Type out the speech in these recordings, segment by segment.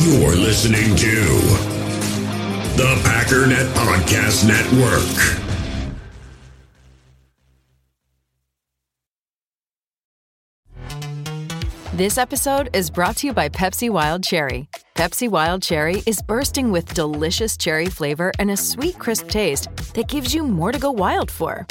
You're listening to the Packernet Podcast Network. This episode is brought to you by Pepsi Wild Cherry. Pepsi Wild Cherry is bursting with delicious cherry flavor and a sweet, crisp taste that gives you more to go wild for.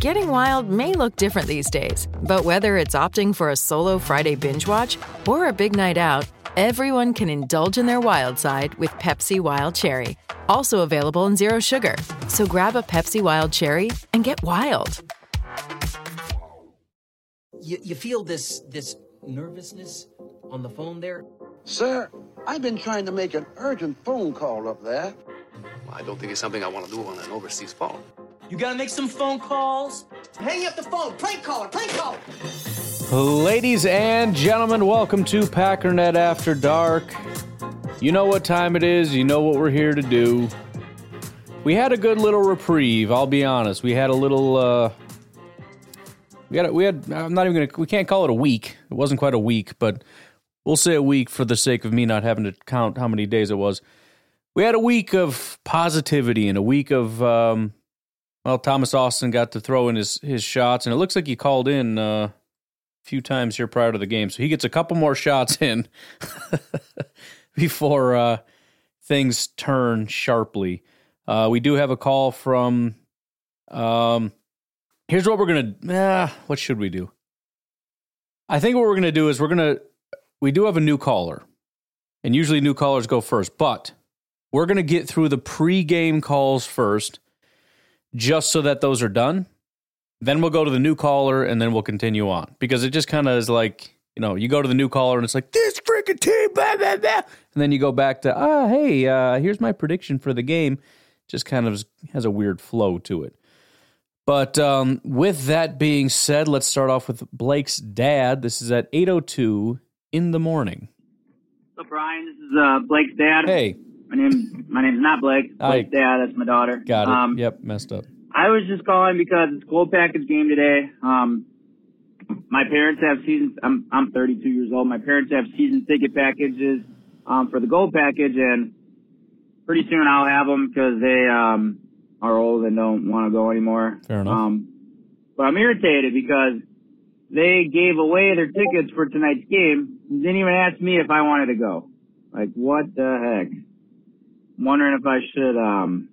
Getting wild may look different these days, but whether it's opting for a solo Friday binge watch or a big night out, everyone can indulge in their wild side with Pepsi Wild Cherry. Also available in Zero Sugar. So grab a Pepsi Wild Cherry and get wild. You, you feel this this nervousness on the phone there? Sir, I've been trying to make an urgent phone call up there. Well, I don't think it's something I want to do on an overseas phone. You gotta make some phone calls. Hang up the phone. Prank caller. Prank caller. Ladies and gentlemen, welcome to Packernet After Dark. You know what time it is, you know what we're here to do. We had a good little reprieve, I'll be honest. We had a little uh we had we had I'm not even going to we can't call it a week. It wasn't quite a week, but we'll say a week for the sake of me not having to count how many days it was. We had a week of positivity and a week of um well, Thomas Austin got to throw in his his shots, and it looks like he called in uh, a few times here prior to the game, so he gets a couple more shots in before uh, things turn sharply. Uh, we do have a call from. Um, here's what we're gonna. Ah, what should we do? I think what we're gonna do is we're gonna. We do have a new caller, and usually new callers go first, but we're gonna get through the pre-game calls first just so that those are done. Then we'll go to the new caller and then we'll continue on because it just kind of is like, you know, you go to the new caller and it's like, this freaking team, blah, blah, blah. And then you go back to, ah, hey, uh, here's my prediction for the game. Just kind of has a weird flow to it. But um, with that being said, let's start off with Blake's dad. This is at 8.02 in the morning. So Brian, this is uh, Blake's dad. Hey. My name my name's not Blake. Blake's dad. That's my daughter. Got it. Um, yep, messed up. I was just calling because it's gold package game today. Um, my parents have season. I'm I'm 32 years old. My parents have season ticket packages um, for the gold package, and pretty soon I'll have them because they um, are old and don't want to go anymore. Fair enough. Um, but I'm irritated because they gave away their tickets for tonight's game. and Didn't even ask me if I wanted to go. Like what the heck? Wondering if I should um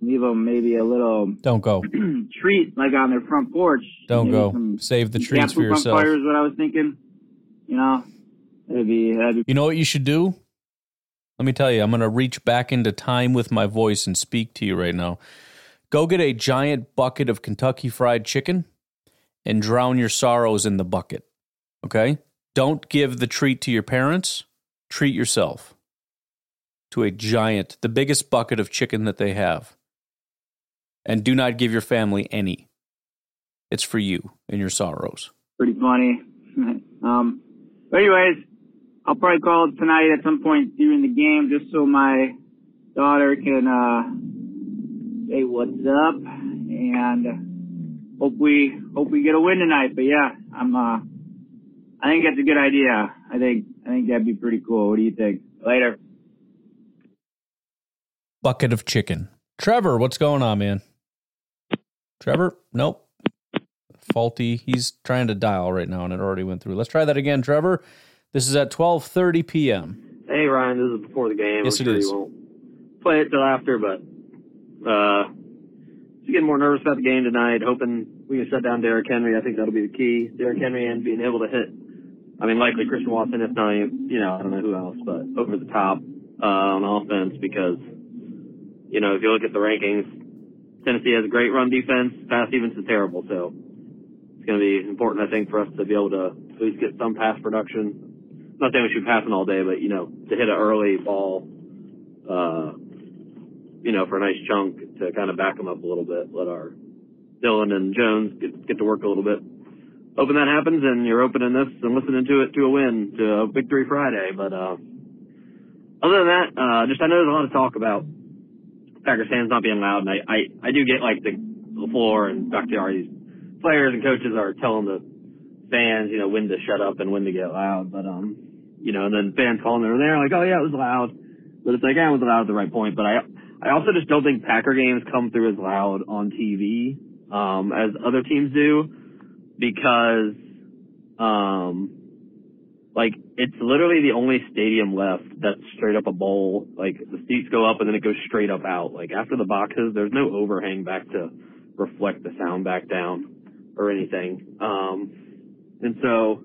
leave them maybe a little Don't go. treat like on their front porch. Don't go. Save the treats for yourself. Fire is what I was thinking. You know, that'd be that'd be You know what you should do? Let me tell you, I'm going to reach back into time with my voice and speak to you right now. Go get a giant bucket of Kentucky Fried Chicken and drown your sorrows in the bucket. Okay? Don't give the treat to your parents, treat yourself to a giant, the biggest bucket of chicken that they have. And do not give your family any. It's for you and your sorrows. pretty funny. um, but anyways, I'll probably call tonight at some point during the game just so my daughter can uh, say what's up and hope we hope we get a win tonight. But yeah, I'm uh, I think that's a good idea. I think I think that'd be pretty cool. What do you think? Later. Bucket of chicken. Trevor, what's going on, man? Trevor, nope. Faulty. He's trying to dial right now, and it already went through. Let's try that again, Trevor. This is at twelve thirty p.m. Hey Ryan, this is before the game. Yes, I'm it sure is. You won't play it till after, but uh, just getting more nervous about the game tonight. Hoping we can shut down Derrick Henry. I think that'll be the key. Derrick Henry and being able to hit. I mean, likely Christian Watson, if not, you know, I don't know who else, but over the top uh, on offense because you know if you look at the rankings, Tennessee has a great run defense. Pass defense is terrible, so it's going to be important, I think, for us to be able to at least get some pass production not saying we should be passing all day, but you know, to hit an early ball, uh, you know, for a nice chunk to kind of back them up a little bit, let our Dillon and Jones get get to work a little bit. Hoping that happens, and you're opening this and listening to it to a win, to a victory Friday. But uh, other than that, uh, just I know there's a lot of talk about Packers fans not being loud, and I I, I do get like the, floor and Bakhtiari's players and coaches are telling the fans, you know, when to shut up and when to get loud. But um, you know, and then fans calling them there, like, oh yeah, it was loud, but it's like, yeah, it was loud at the right point. But I, I also just don't think Packer games come through as loud on TV um, as other teams do, because, um, like it's literally the only stadium left that's straight up a bowl. Like the seats go up and then it goes straight up out. Like after the boxes, there's no overhang back to reflect the sound back down or anything. Um, and so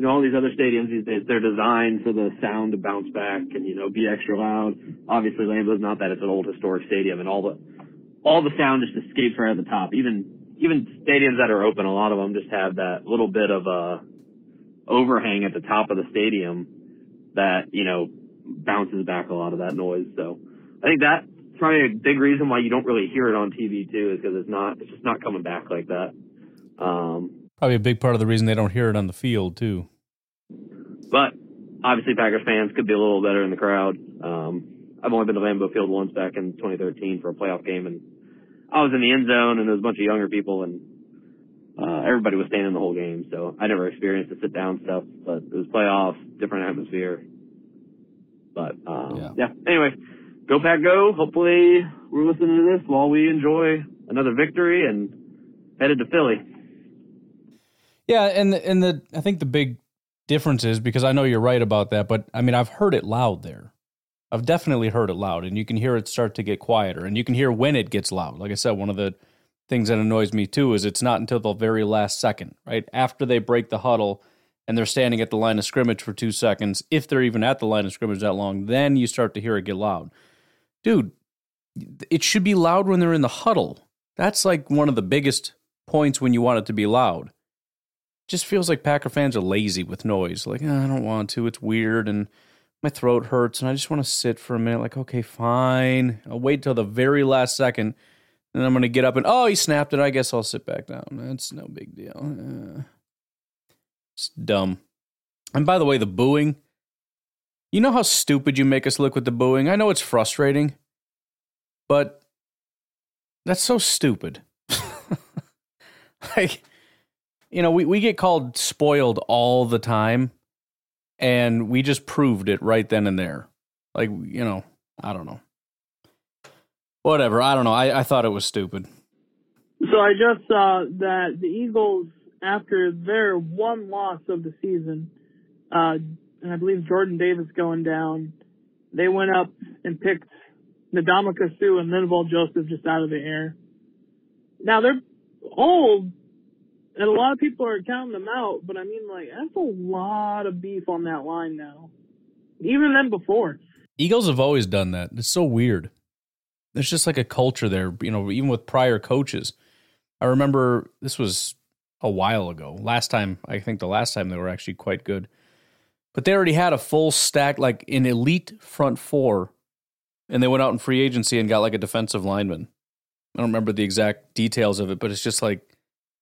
you know, all these other stadiums these days, they're designed for the sound to bounce back and, you know, be extra loud. Obviously Lambeau's not that. It's an old historic stadium and all the, all the sound just escapes right at the top. Even, even stadiums that are open, a lot of them just have that little bit of a overhang at the top of the stadium that, you know, bounces back a lot of that noise. So I think that's probably a big reason why you don't really hear it on TV too, is because it's not, it's just not coming back like that. Um, Probably a big part of the reason they don't hear it on the field too. But obviously, Packers fans could be a little better in the crowd. Um, I've only been to Lambeau Field once back in 2013 for a playoff game, and I was in the end zone, and there was a bunch of younger people, and everybody was standing the whole game. So I never experienced the sit down stuff, but it was playoffs, different atmosphere. But um, yeah. yeah. Anyway, go Pack, go! Hopefully, we're listening to this while we enjoy another victory and headed to Philly. Yeah, and the, and the I think the big difference is because I know you're right about that, but I mean I've heard it loud there. I've definitely heard it loud, and you can hear it start to get quieter, and you can hear when it gets loud. Like I said, one of the things that annoys me too is it's not until the very last second, right after they break the huddle and they're standing at the line of scrimmage for two seconds, if they're even at the line of scrimmage that long, then you start to hear it get loud. Dude, it should be loud when they're in the huddle. That's like one of the biggest points when you want it to be loud just feels like Packer fans are lazy with noise. Like, oh, I don't want to. It's weird and my throat hurts and I just want to sit for a minute. Like, okay, fine. I'll wait till the very last second. Then I'm going to get up and, oh, he snapped it. I guess I'll sit back down. That's no big deal. It's dumb. And by the way, the booing. You know how stupid you make us look with the booing? I know it's frustrating, but that's so stupid. like, you know, we, we get called spoiled all the time, and we just proved it right then and there. Like, you know, I don't know. Whatever. I don't know. I, I thought it was stupid. So I just saw that the Eagles, after their one loss of the season, uh, and I believe Jordan Davis going down, they went up and picked Ndamukong Suh and Linval Joseph just out of the air. Now they're old, and a lot of people are counting them out, but I mean, like, that's a lot of beef on that line now. Even than before. Eagles have always done that. It's so weird. There's just like a culture there, you know, even with prior coaches. I remember this was a while ago. Last time, I think the last time they were actually quite good. But they already had a full stack, like an elite front four, and they went out in free agency and got like a defensive lineman. I don't remember the exact details of it, but it's just like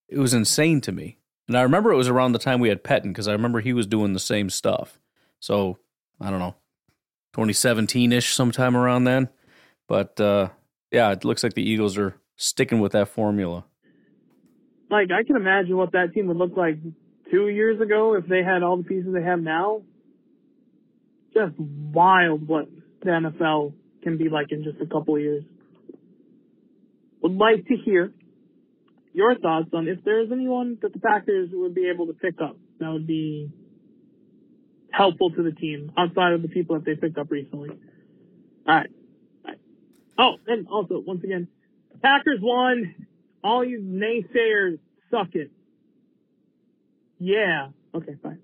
it was insane to me. And I remember it was around the time we had Pettine because I remember he was doing the same stuff. So I don't know, 2017 ish, sometime around then. But uh, yeah, it looks like the Eagles are sticking with that formula. Like I can imagine what that team would look like two years ago if they had all the pieces they have now. Just wild what the NFL can be like in just a couple of years. Would like to hear your thoughts on if there's anyone that the Packers would be able to pick up that would be helpful to the team outside of the people that they picked up recently. All right. Oh, and also, once again, Packers won. All you naysayers suck it. Yeah. Okay, fine.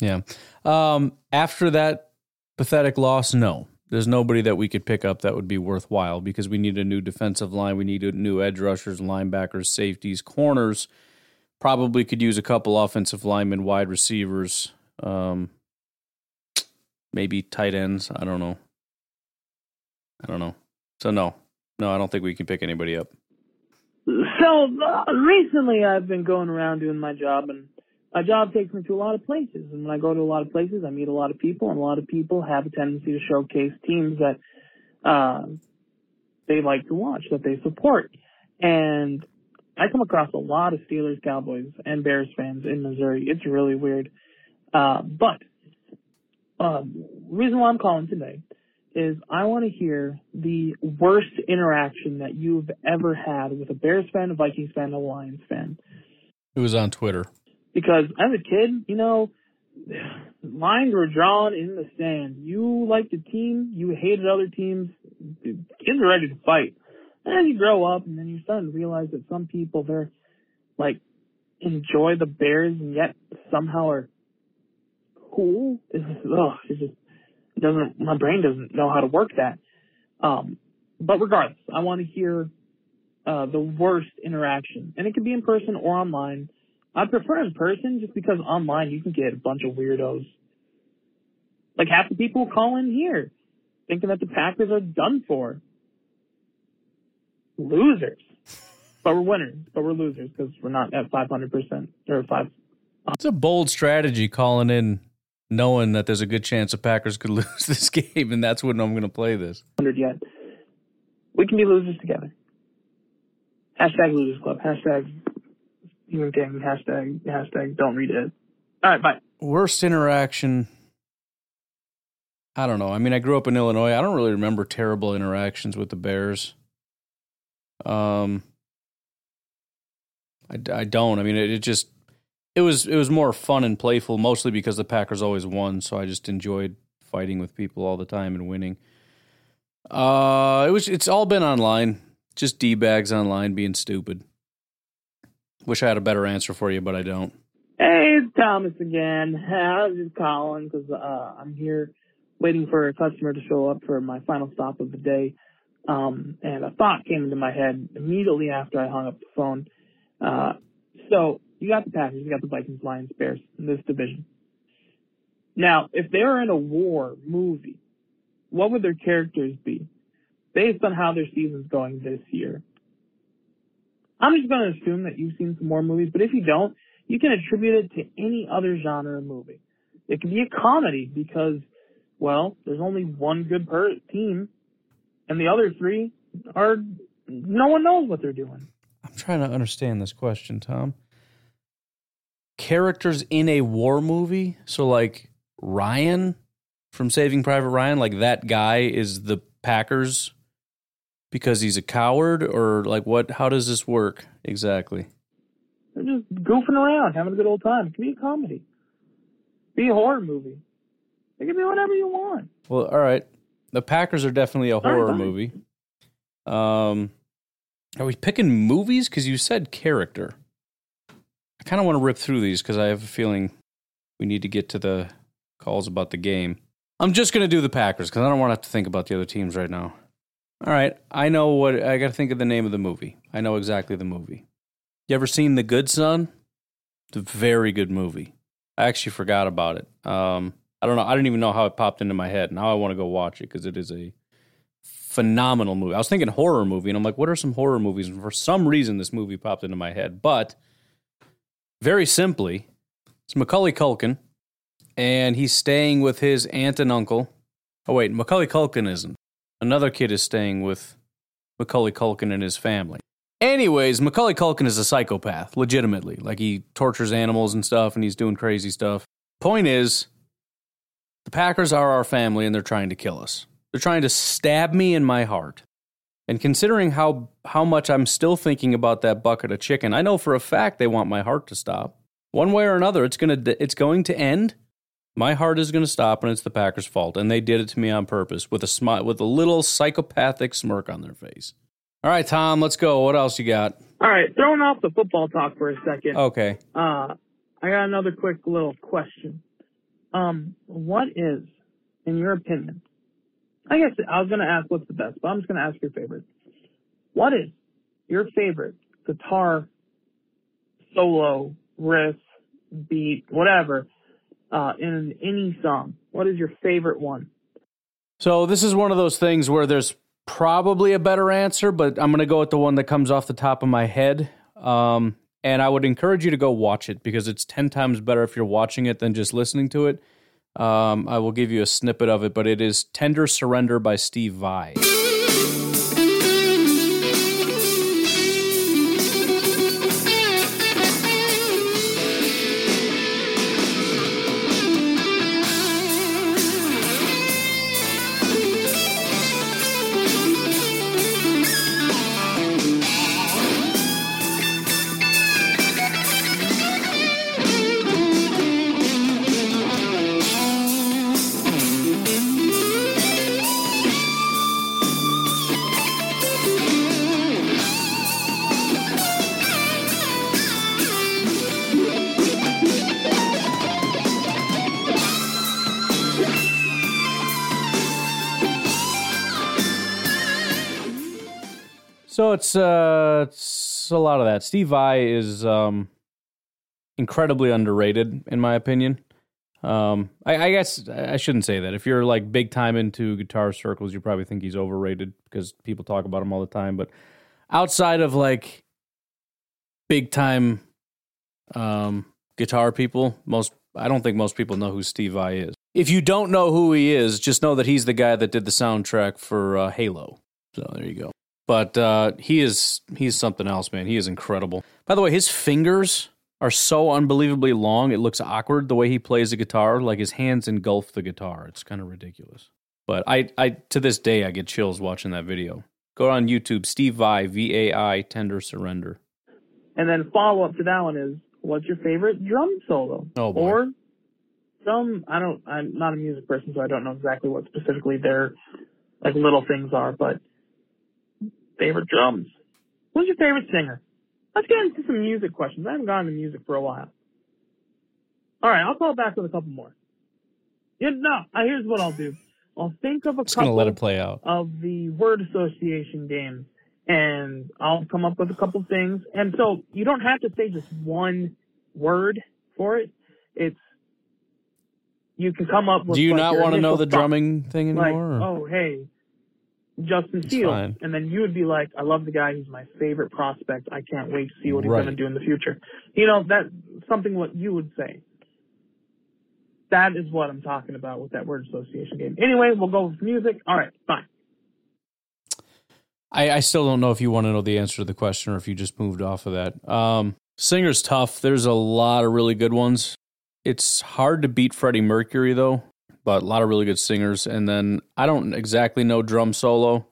Yeah. Um, after that pathetic loss, no. There's nobody that we could pick up that would be worthwhile because we need a new defensive line. We need a new edge rushers, linebackers, safeties, corners. Probably could use a couple offensive linemen, wide receivers, um, maybe tight ends. I don't know. I don't know. So no, no, I don't think we can pick anybody up. So uh, recently, I've been going around doing my job, and my job takes me to a lot of places. And when I go to a lot of places, I meet a lot of people, and a lot of people have a tendency to showcase teams that uh, they like to watch, that they support. And I come across a lot of Steelers, Cowboys, and Bears fans in Missouri. It's really weird. Uh, but um, reason why I'm calling today is I want to hear the worst interaction that you've ever had with a Bears fan, a Vikings fan, a Lions fan. It was on Twitter. Because as a kid, you know, lines were drawn in the sand. You liked a team, you hated other teams. Kids are ready to fight. And then you grow up, and then you're starting to realize that some people they're like enjoy the Bears, and yet somehow are cool. It's just, ugh, it's just doesn't. My brain doesn't know how to work that. Um, but regardless, I want to hear uh, the worst interaction, and it can be in person or online. I prefer in person just because online you can get a bunch of weirdos. Like half the people call in here thinking that the Packers are done for. Losers. But we're winners, but we're losers because we're not at 500% or 5. It's a bold strategy calling in knowing that there's a good chance the Packers could lose this game, and that's when I'm going to play this. 100 yet. We can be losers together. Hashtag losers club. Hashtag human gang. Hashtag, hashtag don't read it. All right, bye. Worst interaction. I don't know. I mean, I grew up in Illinois. I don't really remember terrible interactions with the Bears. Um, I, I don't. I mean, it, it just it was it was more fun and playful, mostly because the Packers always won. So I just enjoyed fighting with people all the time and winning. Uh, it was it's all been online, just d bags online being stupid. Wish I had a better answer for you, but I don't. Hey, it's Thomas again. I was just calling because uh, I'm here waiting for a customer to show up for my final stop of the day. Um, and a thought came into my head immediately after I hung up the phone. Uh, so you got the Packers, you got the Vikings, Lions, Bears in this division. Now, if they were in a war movie, what would their characters be based on how their season's going this year? I'm just going to assume that you've seen some more movies, but if you don't, you can attribute it to any other genre of movie. It could be a comedy because, well, there's only one good per- team, and the other three are no one knows what they're doing. I'm trying to understand this question, Tom. Characters in a war movie? So, like Ryan from Saving Private Ryan, like that guy is the Packers because he's a coward, or like what? How does this work exactly? They're just goofing around, having a good old time. It can be a comedy, be a horror movie. It can be whatever you want. Well, all right. The Packers are definitely a horror fine. movie. Um, are we picking movies? Because you said character. I kind of want to rip through these because I have a feeling we need to get to the calls about the game. I'm just going to do the Packers because I don't want to have to think about the other teams right now. All right. I know what I got to think of the name of the movie. I know exactly the movie. You ever seen The Good Son? It's a very good movie. I actually forgot about it. Um, I don't know. I didn't even know how it popped into my head. Now I want to go watch it because it is a phenomenal movie. I was thinking horror movie, and I'm like, what are some horror movies? And for some reason, this movie popped into my head. But very simply, it's Macaulay Culkin, and he's staying with his aunt and uncle. Oh, wait, Macaulay Culkin isn't. Another kid is staying with Macaulay Culkin and his family. Anyways, Macaulay Culkin is a psychopath, legitimately. Like, he tortures animals and stuff, and he's doing crazy stuff. Point is, the Packers are our family, and they're trying to kill us. They're trying to stab me in my heart. And considering how how much I'm still thinking about that bucket of chicken, I know for a fact they want my heart to stop. One way or another, it's gonna it's going to end. My heart is going to stop, and it's the Packers' fault. And they did it to me on purpose with a smile, with a little psychopathic smirk on their face. All right, Tom, let's go. What else you got? All right, throwing off the football talk for a second. Okay. Uh, I got another quick little question. Um, what is, in your opinion, I guess I was going to ask what's the best, but I'm just going to ask your favorite. What is your favorite guitar solo, riff, beat, whatever, uh, in any song? What is your favorite one? So this is one of those things where there's probably a better answer, but I'm going to go with the one that comes off the top of my head. Um, and I would encourage you to go watch it because it's 10 times better if you're watching it than just listening to it. Um, I will give you a snippet of it, but it is Tender Surrender by Steve Vai. It's uh it's a lot of that. Steve Vai is um incredibly underrated in my opinion. Um I, I guess I shouldn't say that. If you're like big time into guitar circles, you probably think he's overrated because people talk about him all the time. But outside of like big time um guitar people, most I don't think most people know who Steve Vai is. If you don't know who he is, just know that he's the guy that did the soundtrack for uh, Halo. So there you go. But uh, he is he's something else, man. He is incredible. By the way, his fingers are so unbelievably long. It looks awkward the way he plays the guitar. Like his hands engulf the guitar. It's kind of ridiculous. But I, I to this day I get chills watching that video. Go on YouTube, Steve Vai, V A I, Tender Surrender. And then follow up to that one is, what's your favorite drum solo? Oh, boy. Or some, I don't, I'm not a music person, so I don't know exactly what specifically their like little things are, but favorite drums. Who's your favorite singer? Let's get into some music questions. I haven't gone to music for a while. All right, I'll call back with a couple more. Yeah, no, here's what I'll do. I'll think of a Just gonna couple let it play out. of the word association games and I'll come up with a couple things. And so you don't have to say just one word for it. It's you can come up with. Do you like, not want to know the thought. drumming thing anymore? or- oh hey, Justin Fields, and then you would be like, I love the guy. He's my favorite prospect. I can't wait to see what he's Right. going to do in the future. You know that something what you would say. That is what I'm talking about with that word association game. Anyway, we'll go with music. All right, fine. I, I still don't know if you want to know the answer to the question or if you just moved off of that. Um, singer's tough. There's a lot of really good ones. It's hard to beat Freddie Mercury though, but a lot of really good singers. And then I don't exactly know drum solo,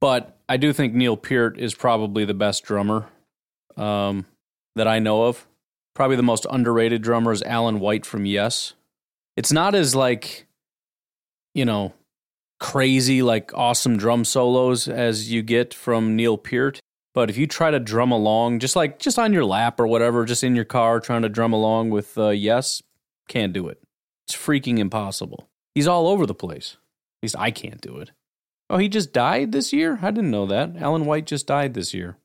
but I do think Neil Peart is probably the best drummer um, that I know of. Probably the most underrated drummer is Alan White from Yes. It's not as like, you know, crazy, like awesome drum solos as you get from Neil Peart. But if you try to drum along, just like just on your lap or whatever, just in your car trying to drum along with uh, Yes, can't do it. It's freaking impossible. He's all over the place. At least I can't do it. Oh, he just died this year? I didn't know that. Alan White just died this year.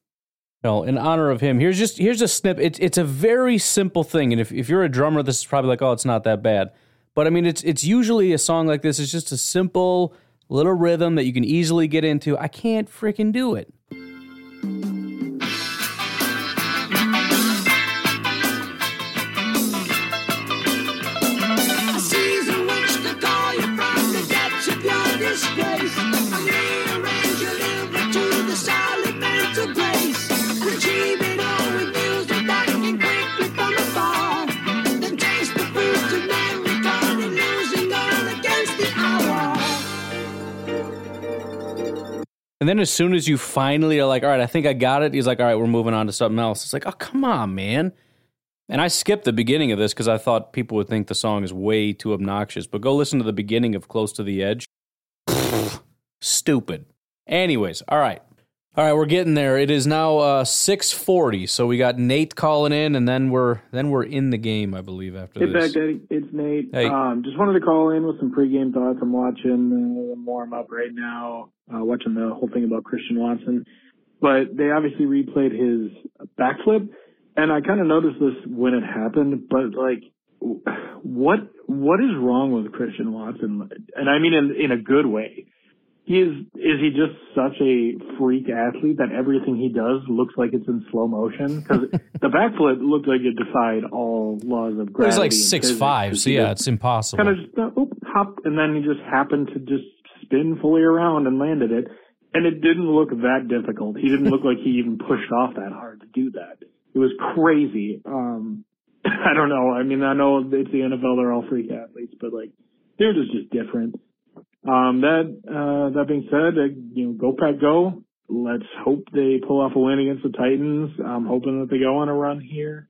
Well, in honor of him, here's just here's a snip. It's it's a very simple thing, and if, if you're a drummer, this is probably like, oh, it's not that bad. But I mean, it's it's usually a song like this. It's just a simple little rhythm that you can easily get into. I can't freaking do it. And then as soon as you finally are like, all right, I think I got it, he's like, all right, we're moving on to something else. It's like, oh, come on, man. And I skipped the beginning of this because I thought people would think the song is way too obnoxious. But go listen to the beginning of Close to the Edge. Stupid. Anyways, all right. All right, we're getting there. It is now uh, 640. So we got Nate calling in, and then we're then we're in the game, I believe, after Hey, this. Back it's Nate. Hey. Um, just wanted to call in with some pregame thoughts. I'm watching uh, the warm up right now, uh, watching the whole thing about Christian Watson. But they obviously replayed his backflip, and I kind of noticed this when it happened. But like, what what is wrong with Christian Watson? And I mean in in a good way. He is is he just such a freak athlete that everything he does looks like it's in slow motion? Because the backflip looked like it defied all laws of gravity. He's like six five, so yeah, it's impossible. kind of just uh, oop, hop, and then he just happened to just spin fully around and landed it. And it didn't look that difficult. He didn't look like he even pushed off that hard to do that. It was crazy. Um, I don't know. I mean, I know it's the NFL; they're all freak athletes, but like they're just just different. Um, that uh, that being said, uh, you know, go pack, go. Let's hope they pull off a win against the Titans. I'm hoping that they go on a run here.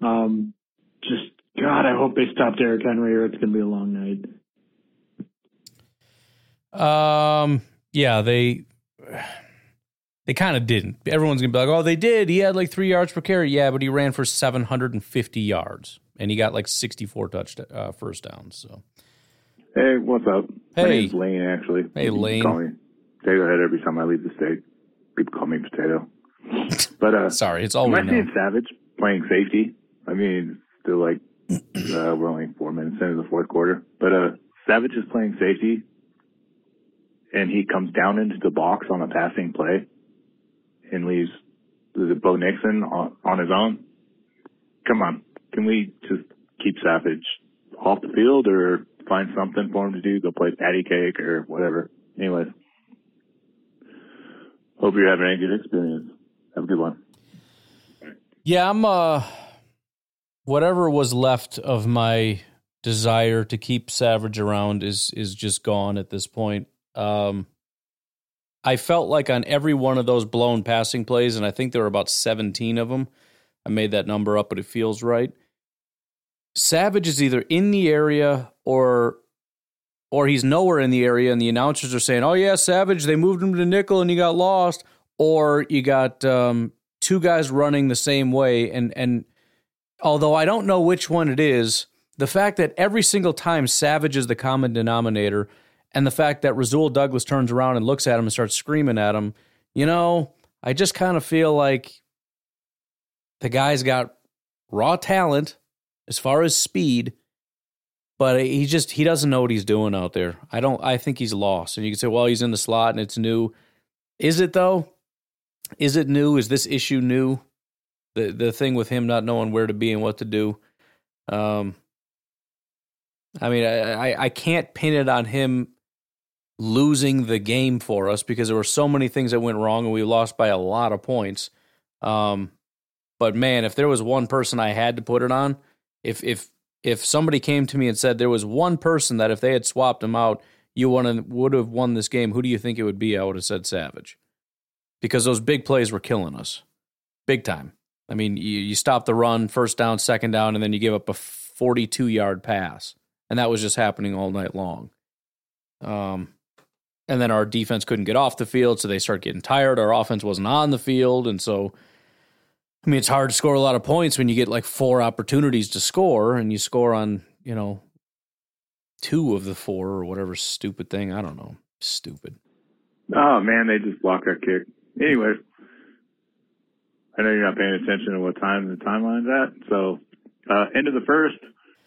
Um, just God, I hope they stop Derrick Henry, or it's going to be a long night. Um, yeah, they they kind of didn't. Everyone's gonna be like, "Oh, they did. He had like three yards per carry." Yeah, but he ran for seven hundred and fifty yards, and he got like sixty-four touch uh, first downs. So Hey, what's up? My Hey. name's Lane, actually. Hey, Lane. Call me. Go ahead every time I leave the state. people call me potato. But uh, sorry, it's all am we know. seeing Savage playing safety? I mean, still like uh, we're only four minutes into the fourth quarter, but uh, Savage is playing safety, and he comes down into the box on a passing play, and leaves is it Bo Nixon on, on his own. Come on, can we just keep Savage off the field or find something for him to do? Go play patty cake or whatever. Anyways, hope you're having a good experience. Have a good one. Yeah, I'm uh whatever was left of my desire to keep Savage around is is just gone at this point. Um I felt like on every one of those blown passing plays and I think there were about 17 of them. I made that number up but it feels right. Savage is either in the area or or he's nowhere in the area and the announcers are saying, "Oh yeah, Savage, they moved him to nickel and he got lost." Or you got um, two guys running the same way and and although I don't know which one it is, the fact that every single time Savage is the common denominator and the fact that Rasul Douglas turns around and looks at him and starts screaming at him, you know, I just kind of feel like the guy's got raw talent as far as speed, but he just he doesn't know what he's doing out there. I don't I think he's lost. And you can say, well, he's in the slot and it's new. Is it though? Is it new? Is this issue new? The the thing with him not knowing where to be and what to do. Um I mean, I, I, I can't pin it on him losing the game for us because there were so many things that went wrong and we lost by a lot of points. Um, but man, if there was one person I had to put it on, if if if somebody came to me and said there was one person that if they had swapped him out, you would would have won this game, who do you think it would be? I would have said Savage, because those big plays were killing us, big time. I mean, you you stop the run, first down, second down, and then you give up a forty-two yard pass, and that was just happening all night long. Um, and then our defense couldn't get off the field, so they start getting tired. Our offense wasn't on the field, and so I mean, it's hard to score a lot of points when you get like four opportunities to score and you score on, you know, two of the four or whatever stupid thing. I don't know. Stupid. Oh man, they just blocked our kick. Anyways, I know you're not paying attention to what time the timeline's at. So, uh, end of the first,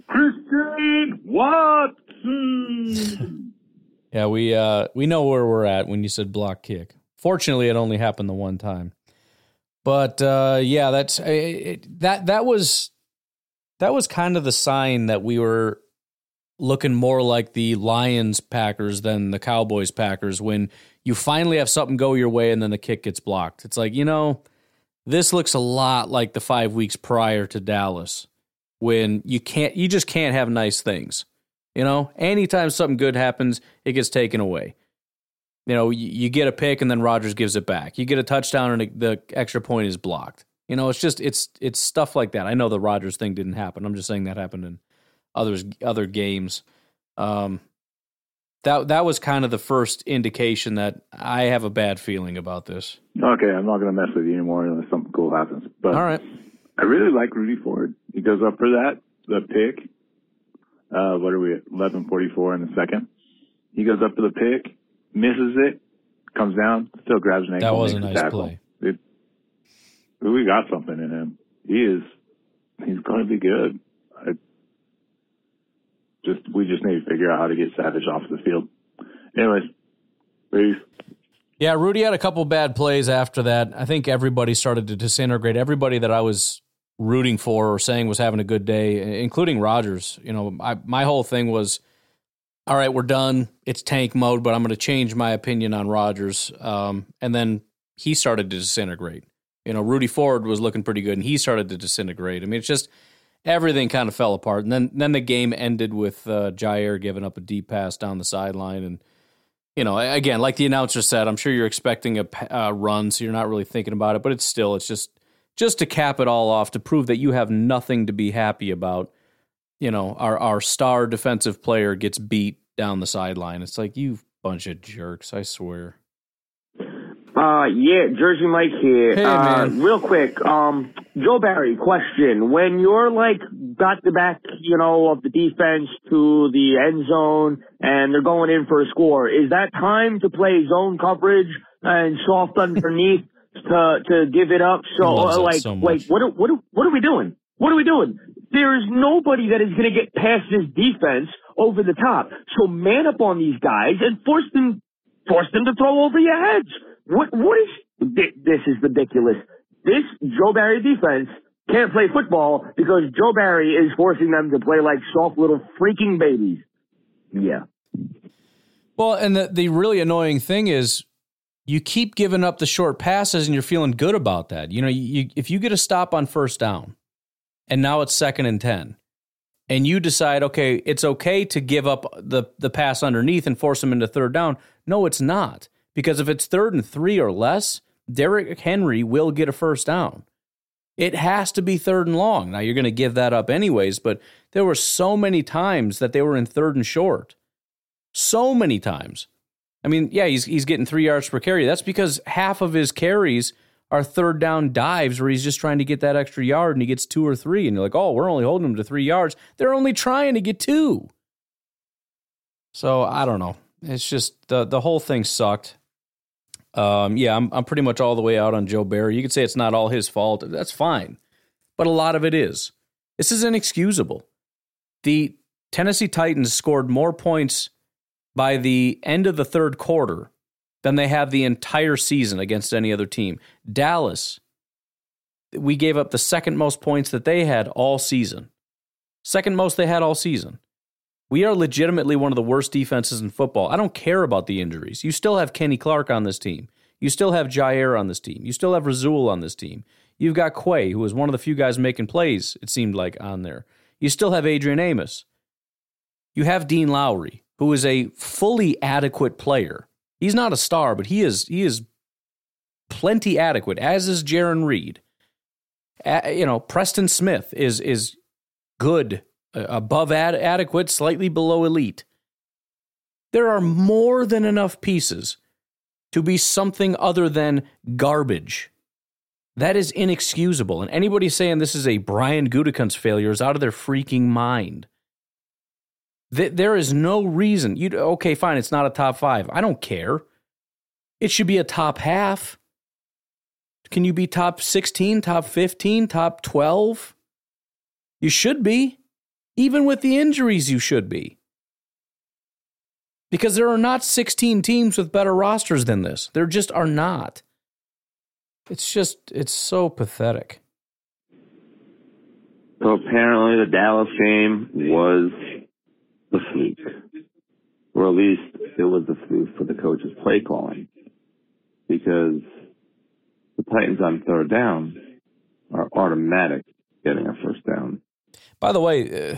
Christian Watson. Yeah, we uh we know where we're at when you said block kick. Fortunately, it only happened the one time. But uh, yeah, that's it, that that was that was kind of the sign that we were looking more like the Lions Packers than the Cowboys Packers when you finally have something go your way and then the kick gets blocked. It's like, you know, this looks a lot like the 5 weeks prior to Dallas when you can't you just can't have nice things. You know, anytime something good happens, it gets taken away you know, you, you, get a pick and then Rodgers gives it back. You get a touchdown and the extra point is blocked. You know, it's just it's it's stuff like that. I know the Rodgers thing didn't happen. I'm just saying that happened in others other games. Um, that that was kind of the first indication that I have a bad feeling about this. Okay, I'm not going to mess with you anymore unless something cool happens. But all right, I really like Rudy Ford. He goes up for that the pick. Uh, what are we at? 11:44 in the second. He goes up for the pick misses it, comes down, still grabs an ankle. That was a nice tackle. play. It, we got something in him. He is. He's going to be good. I just we just need to figure out how to get Savage off the field. Anyways, peace. Yeah, Rudy had a couple bad plays after that. I think everybody started to disintegrate. Everybody that I was rooting for or saying was having a good day, including Rodgers. You know, I, my whole thing was all right, we're done. It's tank mode, but I'm going to change my opinion on Rodgers. Um, and then he started to disintegrate. You know, Rudy Ford was looking pretty good, and he started to disintegrate. I mean, it's just everything kind of fell apart. And then then the game ended with uh, Jaire giving up a deep pass down the sideline, and you know, again, like the announcer said, I'm sure you're expecting a uh, run, so you're not really thinking about it. But it's still, it's just just to cap it all off to prove that you have nothing to be happy about you know, our our star defensive player gets beat down the sideline. It's like you bunch of jerks, I swear. Uh yeah, Jersey Mike here. Hey, uh man. real quick, um Joe Barry, question. When you're like got the back, you know, of the defense to the end zone and they're going in for a score, is that time to play zone coverage and soft underneath to to give it up. So uh, like so wait, what are, what are, what are we doing? What are we doing? There is nobody that is going to get past this defense over the top. So man up on these guys and force them force them to throw over your heads. What what is this is ridiculous. This Joe Barry defense can't play football because Joe Barry is forcing them to play like soft little freaking babies. Yeah. Well, and the, the really annoying thing is you keep giving up the short passes and you're feeling good about that. You know, you, if you get a stop on first down and now it's second and 10 and you decide, okay, it's okay to give up the, the pass underneath and force them into third down. No, it's not. Because if it's third and three or less, Derrick Henry will get a first down. It has to be third and long. Now you're going to give that up anyways, but there were so many times that they were in third and short. So many times. I mean, yeah, he's he's getting three yards per carry. That's because half of his carries are third down dives where he's just trying to get that extra yard and he gets two or three. And you're like, oh, we're only holding him to three yards. They're only trying to get two. So I don't know. It's just the the whole thing sucked. Um, yeah, I'm I'm pretty much all the way out on Joe Barry. You could say it's not all his fault. That's fine, but a lot of it is. This is inexcusable. The Tennessee Titans scored more points by the end of the third quarter than they have the entire season against any other team. Dallas, we gave up the second most points that they had all season. Second most they had all season. We are legitimately one of the worst defenses in football. I don't care about the injuries. You still have Kenny Clark on this team. You still have Jaire on this team. You still have Rasul on this team. You've got Quay, who was one of the few guys making plays, it seemed like, on there. You still have Adrian Amos. You have Dean Lowry, who is a fully adequate player. He's not a star, but he is he is plenty adequate, as is Jarran Reed. A- you know, Preston Smith is is good, uh, above ad- adequate, slightly below elite. There are more than enough pieces to be something other than garbage. That is inexcusable. And anybody saying this is a Brian Gutekunst failure is out of their freaking mind. Th- There is no reason. You okay? Fine. It's not a top five. I don't care. It should be a top half. Can you be top sixteen, top fifteen, top twelve? You should be. Even with the injuries, you should be. Because there are not 16 teams with better rosters than this. There just are not. It's just, it's so pathetic. So apparently the Dallas game was the fluke. Or at least it was the fluke for the coach's play calling. Because the Titans on third down are automatic getting a first down. By the way, uh,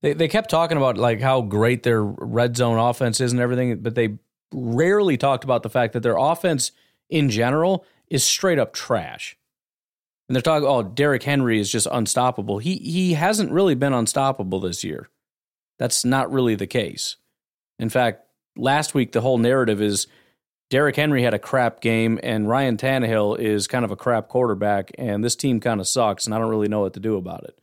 they they kept talking about like how great their red zone offense is and everything, but they rarely talked about the fact that their offense in general is straight up trash. And they're talking, oh, Derrick Henry is just unstoppable. He he hasn't really been unstoppable this year. That's not really the case. In fact, last week the whole narrative is Derrick Henry had a crap game and Ryan Tannehill is kind of a crap quarterback and this team kind of sucks and I don't really know what to do about it.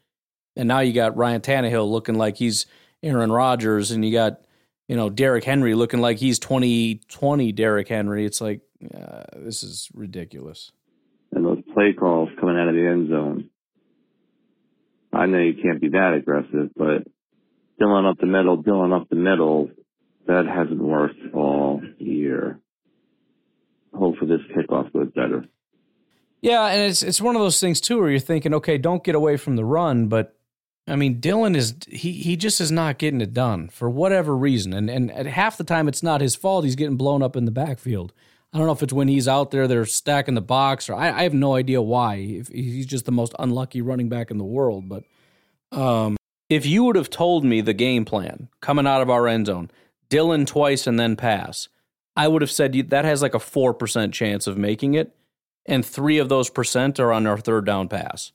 And now you got Ryan Tannehill looking like he's Aaron Rodgers and you got, you know, Derrick Henry looking like he's 2020 Derrick Henry. It's like, uh, this is ridiculous. And those play calls coming out of the end zone. I know you can't be that aggressive, but Dillon up the middle, Dillon up the middle, that hasn't worked all year. Hopefully this kickoff goes better. Yeah, and it's it's one of those things too where you're thinking, okay, don't get away from the run, but I mean, Dillon is he he just is not getting it done for whatever reason, and and at half the time it's not his fault. He's getting blown up in the backfield. I don't know if it's when he's out there they're stacking the box, or I, I have no idea why. If he's just the most unlucky running back in the world, but um, if you would have told me the game plan coming out of our end zone, Dillon twice and then pass, I would have said that has like a four percent chance of making it and three of those percent are on our third down pass.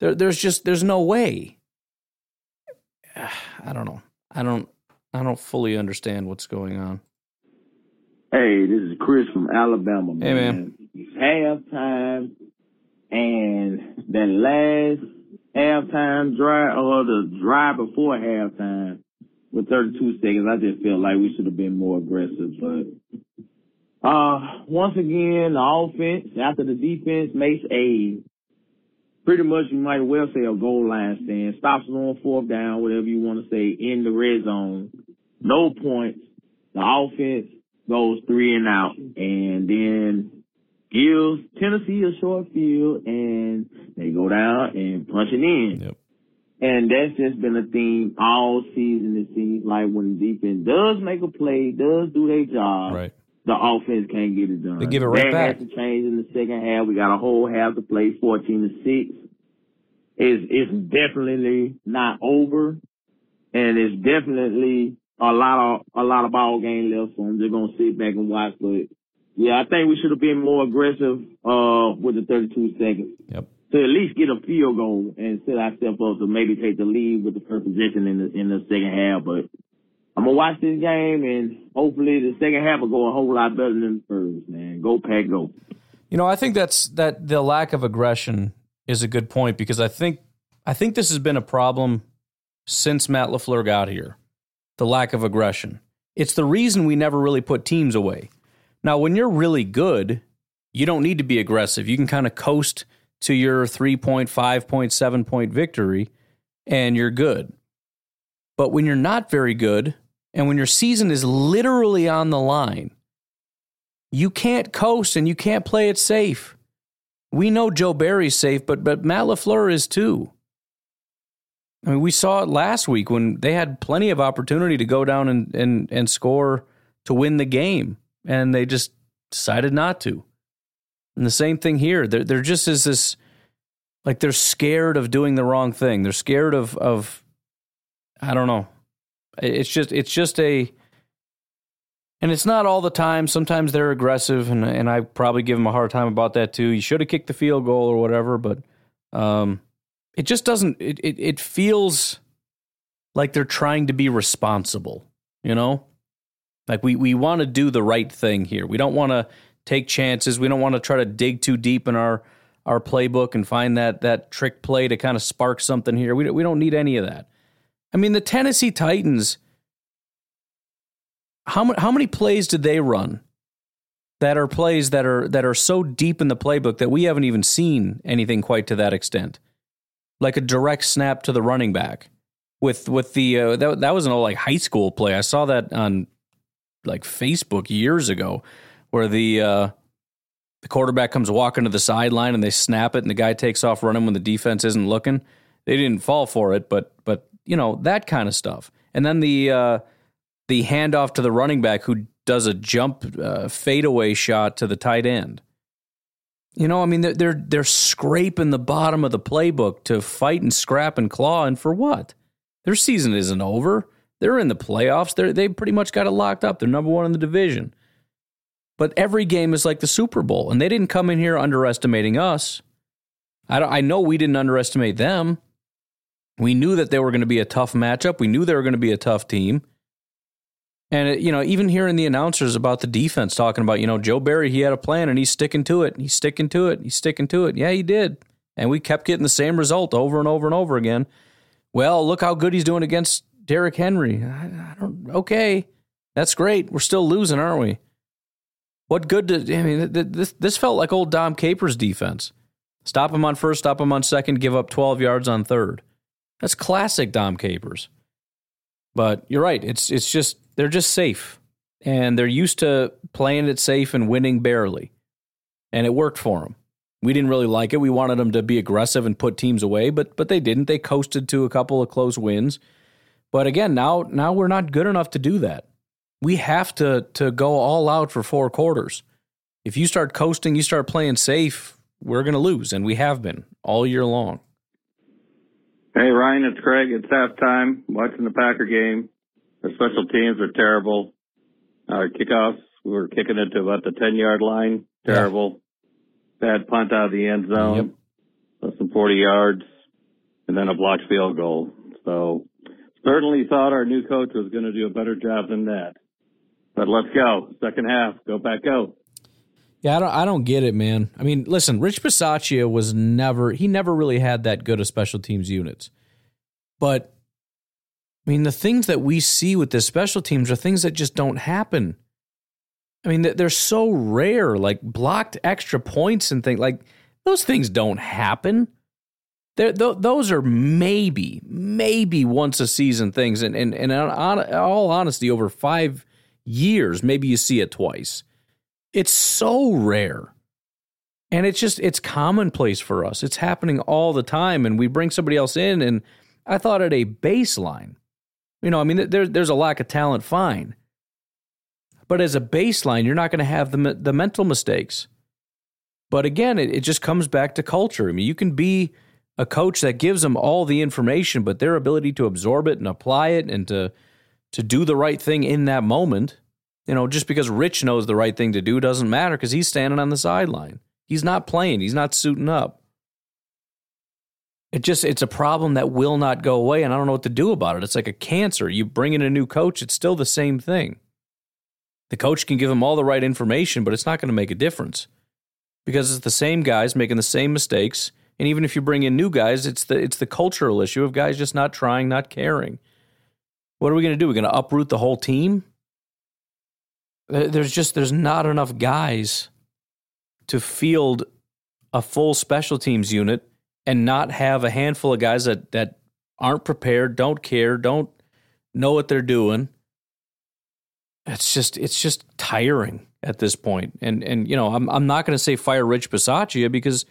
There, there's just there's no way. I don't know. I don't I don't fully understand what's going on. Hey, this is Chris from Alabama, man. Hey, man. Halftime and that last halftime drive or the drive before halftime with 32 seconds, I just feel like we should have been more aggressive, but Uh, once again, the offense after the defense makes a pretty much you might well say a goal line stand. Stops us on fourth down, whatever you want to say, in the red zone. No points. The offense goes three and out, and then gives Tennessee a short field, and they go down and punch it in. Yep. And that's just been a theme all season. It seems like when the defense does make a play, does do their job, right. the offense can't get it done. They give it right that back. has to change in the second half. We got a whole half to play, fourteen to six. It's it's definitely not over, and it's definitely a lot of a lot of ball game left. So I'm just gonna sit back and watch. But yeah, I think we should have been more aggressive uh with the 32 seconds. Yep. To at least get a field goal and set ourselves up to maybe take the lead with the first possession in the in the second half. But I'm gonna watch this game and hopefully the second half will go a whole lot better than the first. Man, go pack, go. You know, I think that's that the lack of aggression is a good point because I think I think this has been a problem since Matt LaFleur got here. The lack of aggression. It's the reason we never really put teams away. Now, when you're really good, you don't need to be aggressive. You can kind of coast to your three point, five point, seven point victory, and you're good. But when you're not very good, and when your season is literally on the line, you can't coast and you can't play it safe. We know Joe Barry's safe, but but Matt LaFleur is too. I mean, we saw it last week when they had plenty of opportunity to go down and, and, and score to win the game, and they just decided not to. And the same thing here. There, there just is this, like they're scared of doing the wrong thing. They're scared of of, I don't know. It's just it's just a, and it's not all the time. Sometimes they're aggressive, and and I probably give them a hard time about that too. You should have kicked the field goal or whatever, but um, it just doesn't. It it, it feels like they're trying to be responsible. You know, like we we want to do the right thing here. We don't want to take chances. We don't want to try to dig too deep in our our playbook and find that that trick play to kind of spark something here. We we don't need any of that. I mean, the Tennessee Titans. How many how many plays did they run? That are plays that are that are so deep in the playbook that we haven't even seen anything quite to that extent, like a direct snap to the running back with with the uh, that that was an old like high school play. I saw that on like Facebook years ago, where the uh, the quarterback comes walking to the sideline and they snap it, and the guy takes off running when the defense isn't looking. They didn't fall for it, but but you know that kind of stuff. And then the uh, the handoff to the running back who does a jump uh, fadeaway shot to the tight end. You know, I mean, they're, they're they're scraping the bottom of the playbook to fight and scrap and claw, and for what? Their season isn't over. They're in the playoffs. They they pretty much got it locked up. They're number one in the division. But every game is like the Super Bowl, and they didn't come in here underestimating us. I, I know we didn't underestimate them. We knew that they were going to be a tough matchup. We knew they were going to be a tough team. And, it, you know, even hearing the announcers about the defense talking about, you know, Joe Barry, he had a plan and he's sticking to it. He's sticking to it. He's sticking to it. Yeah, he did. And we kept getting the same result over and over and over again. Well, look how good he's doing against Derrick Henry. I, I don't, okay. That's great. We're still losing, aren't we? What good did, I mean, this, this felt like old Dom Capers defense. Stop him on first, stop him on second, give up 12 yards on third. That's classic Dom Capers. But you're right. It's it's just they're just safe, and they're used to playing it safe and winning barely, and it worked for them. We didn't really like it. We wanted them to be aggressive and put teams away, but but they didn't. They coasted to a couple of close wins. But again, now now we're not good enough to do that. We have to to go all out for four quarters. If you start coasting, you start playing safe, we're going to lose, and we have been all year long. Hey Ryan, it's Craig. It's halftime. Watching the Packer game. Our special teams are terrible. Our kickoffs, we were kicking it to about the ten yard line. Terrible. Bad punt out of the end zone. Less than forty yards, and then a blocked field goal. So certainly thought our new coach was going to do a better job than that. But let's go. Second half. Go back out. Yeah, I don't, I don't get it, man. I mean, listen, Rich Bisaccia was never, he never really had that good of special teams units. But, I mean, the things that we see with the special teams are things that just don't happen. I mean, they're so rare, like blocked extra points and things like those things don't happen. Th- those are maybe, maybe once a season things. And, and, and on, all honesty, over five years, maybe you see it twice. It's so rare. And it's just, it's commonplace for us. It's happening all the time. And we bring somebody else in. And I thought at a baseline, you know, I mean, there, there's a lack of talent, fine. But as a baseline, you're not going to have the, the mental mistakes. But again, it, it just comes back to culture. I mean, you can be a coach that gives them all the information, but their ability to absorb it and apply it and to to do the right thing in that moment, you know, just because Rich knows the right thing to do doesn't matter because he's standing on the sideline. He's not playing. He's not suiting up. It just it's a problem that will not go away, and I don't know what to do about it. It's like a cancer. You bring in a new coach, it's still the same thing. The coach can give them all the right information, but it's not going to make a difference because it's the same guys making the same mistakes. And even if you bring in new guys, it's the it's the cultural issue of guys just not trying, not caring. What are we going to do? We're going to uproot the whole team? There's just there's not enough guys to field a full special teams unit and not have a handful of guys that that aren't prepared, don't care, don't know what they're doing it's just it's just tiring at this point. And and you know, I'm I'm not going to say fire Rich Bisaccia because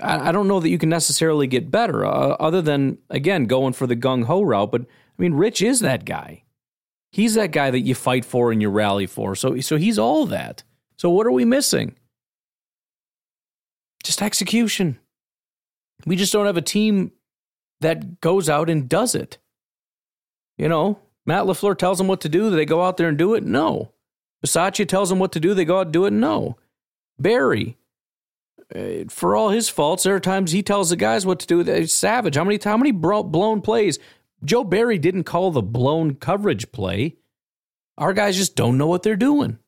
I, I, don't know that you can necessarily get better uh, other than again going for the gung ho route. But I mean, Rich is that guy. He's that guy that you fight for and you rally for. So so he's all that. So what are we missing? Just execution. We just don't have a team that goes out and does it. You know, Matt LaFleur tells them what to do. Do they go out there and do it? No. Bisaccia tells them what to do. They go out and do it? No. Barry, uh, for all his faults, there are times he tells the guys what to do. It's savage. How many, how many blown plays? Joe Barry didn't call the blown coverage play. Our guys just don't know what they're doing.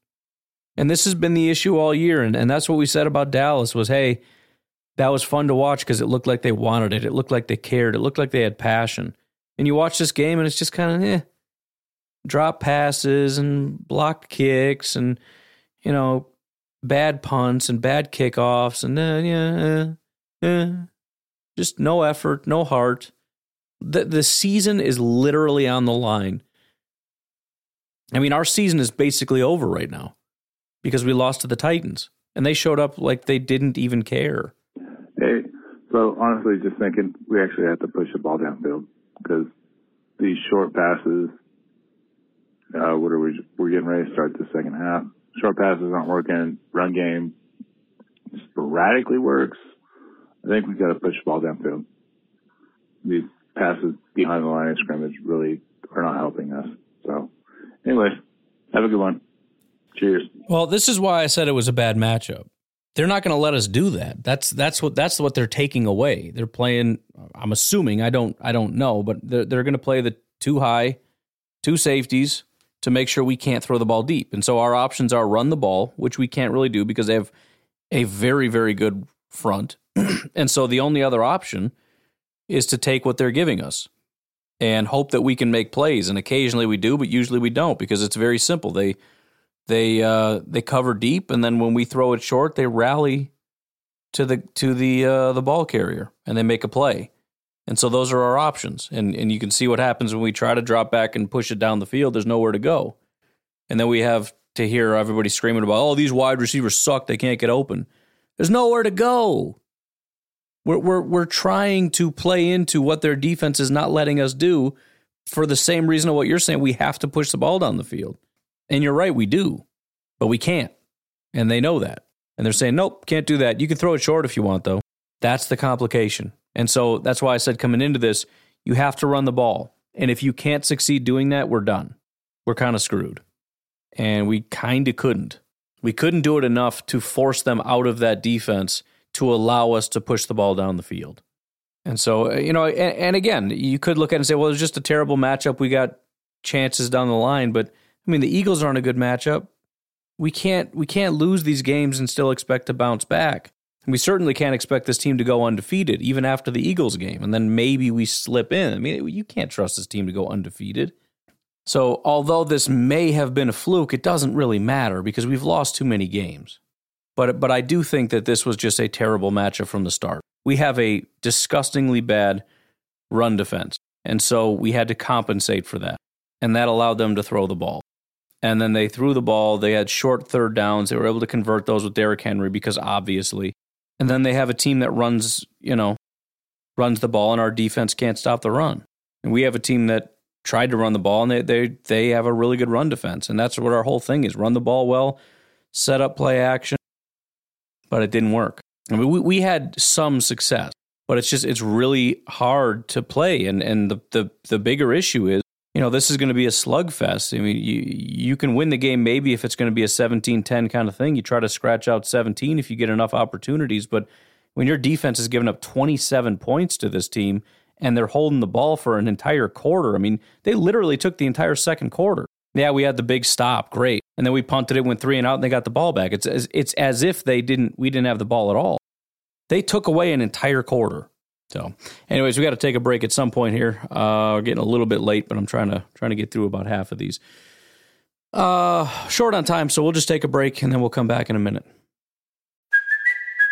And this has been the issue all year. And, and that's what we said about Dallas was, hey, that was fun to watch because it looked like they wanted it. It looked like they cared. It looked like they had passion. And you watch this game and it's just kind of, eh, drop passes and blocked kicks and you know bad punts and bad kickoffs and uh, yeah, uh, uh, just no effort, no heart. The the season is literally on the line. I mean, our season is basically over right now because we lost to the Titans and they showed up like they didn't even care. Hey, so honestly, just thinking we actually have to push the ball downfield because these short passes uh, what are we? We're getting ready to start the second half. Short passes aren't working. Run game sporadically works. I think we've got to push the ball downfield. These passes behind the line of scrimmage really are not helping us. So, anyway, have a good one. Cheers. Well, this is why I said it was a bad matchup. They're not going to let us do that. That's that's what that's what they're taking away. They're playing. I'm assuming. I don't. I don't know, but they're they're going to play the two high, two safeties, to make sure we can't throw the ball deep. And so our options are run the ball, which we can't really do because they have a very, very good front. and so the only other option is to take what they're giving us and hope that we can make plays. And occasionally we do, but usually we don't because it's very simple. They they uh, they cover deep, and then when we throw it short, they rally to the to the uh, the ball carrier and they make a play. And so those are our options. And and you can see what happens when we try to drop back and push it down the field. There's nowhere to go. And then we have to hear everybody screaming about, oh, these wide receivers suck. They can't get open. There's nowhere to go. We're, we're, we're trying to play into what their defense is not letting us do for the same reason of what you're saying. We have to push the ball down the field. And you're right, we do, but we can't. And they know that. And they're saying, nope, can't do that. You can throw it short if you want, though. That's the complication. And so that's why I said coming into this, you have to run the ball. And if you can't succeed doing that, we're done. We're kind of screwed. And we kind of couldn't. We couldn't do it enough to force them out of that defense to allow us to push the ball down the field. And so, uh, you know, and, and again, you could look at it and say, well, it's just a terrible matchup. We got chances down the line, but I mean, the Eagles aren't a good matchup. We can't we can't lose these games and still expect to bounce back. We certainly can't expect this team to go undefeated, even after the Eagles game, and then maybe we slip in. I mean, you can't trust this team to go undefeated. So, although this may have been a fluke, it doesn't really matter because we've lost too many games. But but I do think that this was just a terrible matchup from the start. We have a disgustingly bad run defense. And so we had to compensate for that. And that allowed them to throw the ball. And then they threw the ball. They had short third downs. They were able to convert those with Derrick Henry because obviously. And then they have a team that runs, you know, runs the ball and our defense can't stop the run. And we have a team that tried to run the ball and they they they have a really good run defense. And that's what our whole thing is. Run the ball well, set up play action. But it didn't work. I mean, we, we had some success, but it's just it's really hard to play. And and the the the bigger issue is, you know, this is going to be a slugfest. I mean, you you can win the game maybe if it's going to be a 17-10 kind of thing. You try to scratch out 17 if you get enough opportunities, but when your defense is giving up 27 points to this team and they're holding the ball for an entire quarter. I mean, they literally took the entire second quarter. Yeah, we had the big stop, great, and then we punted it, went three and out, and they got the ball back. It's as, it's as if they didn't, we didn't have the ball at all. They took away an entire quarter. So, anyways, we got to take a break at some point here. Uh, we're getting a little bit late, but I'm trying to trying to get through about half of these. Uh, short on time, so we'll just take a break and then we'll come back in a minute.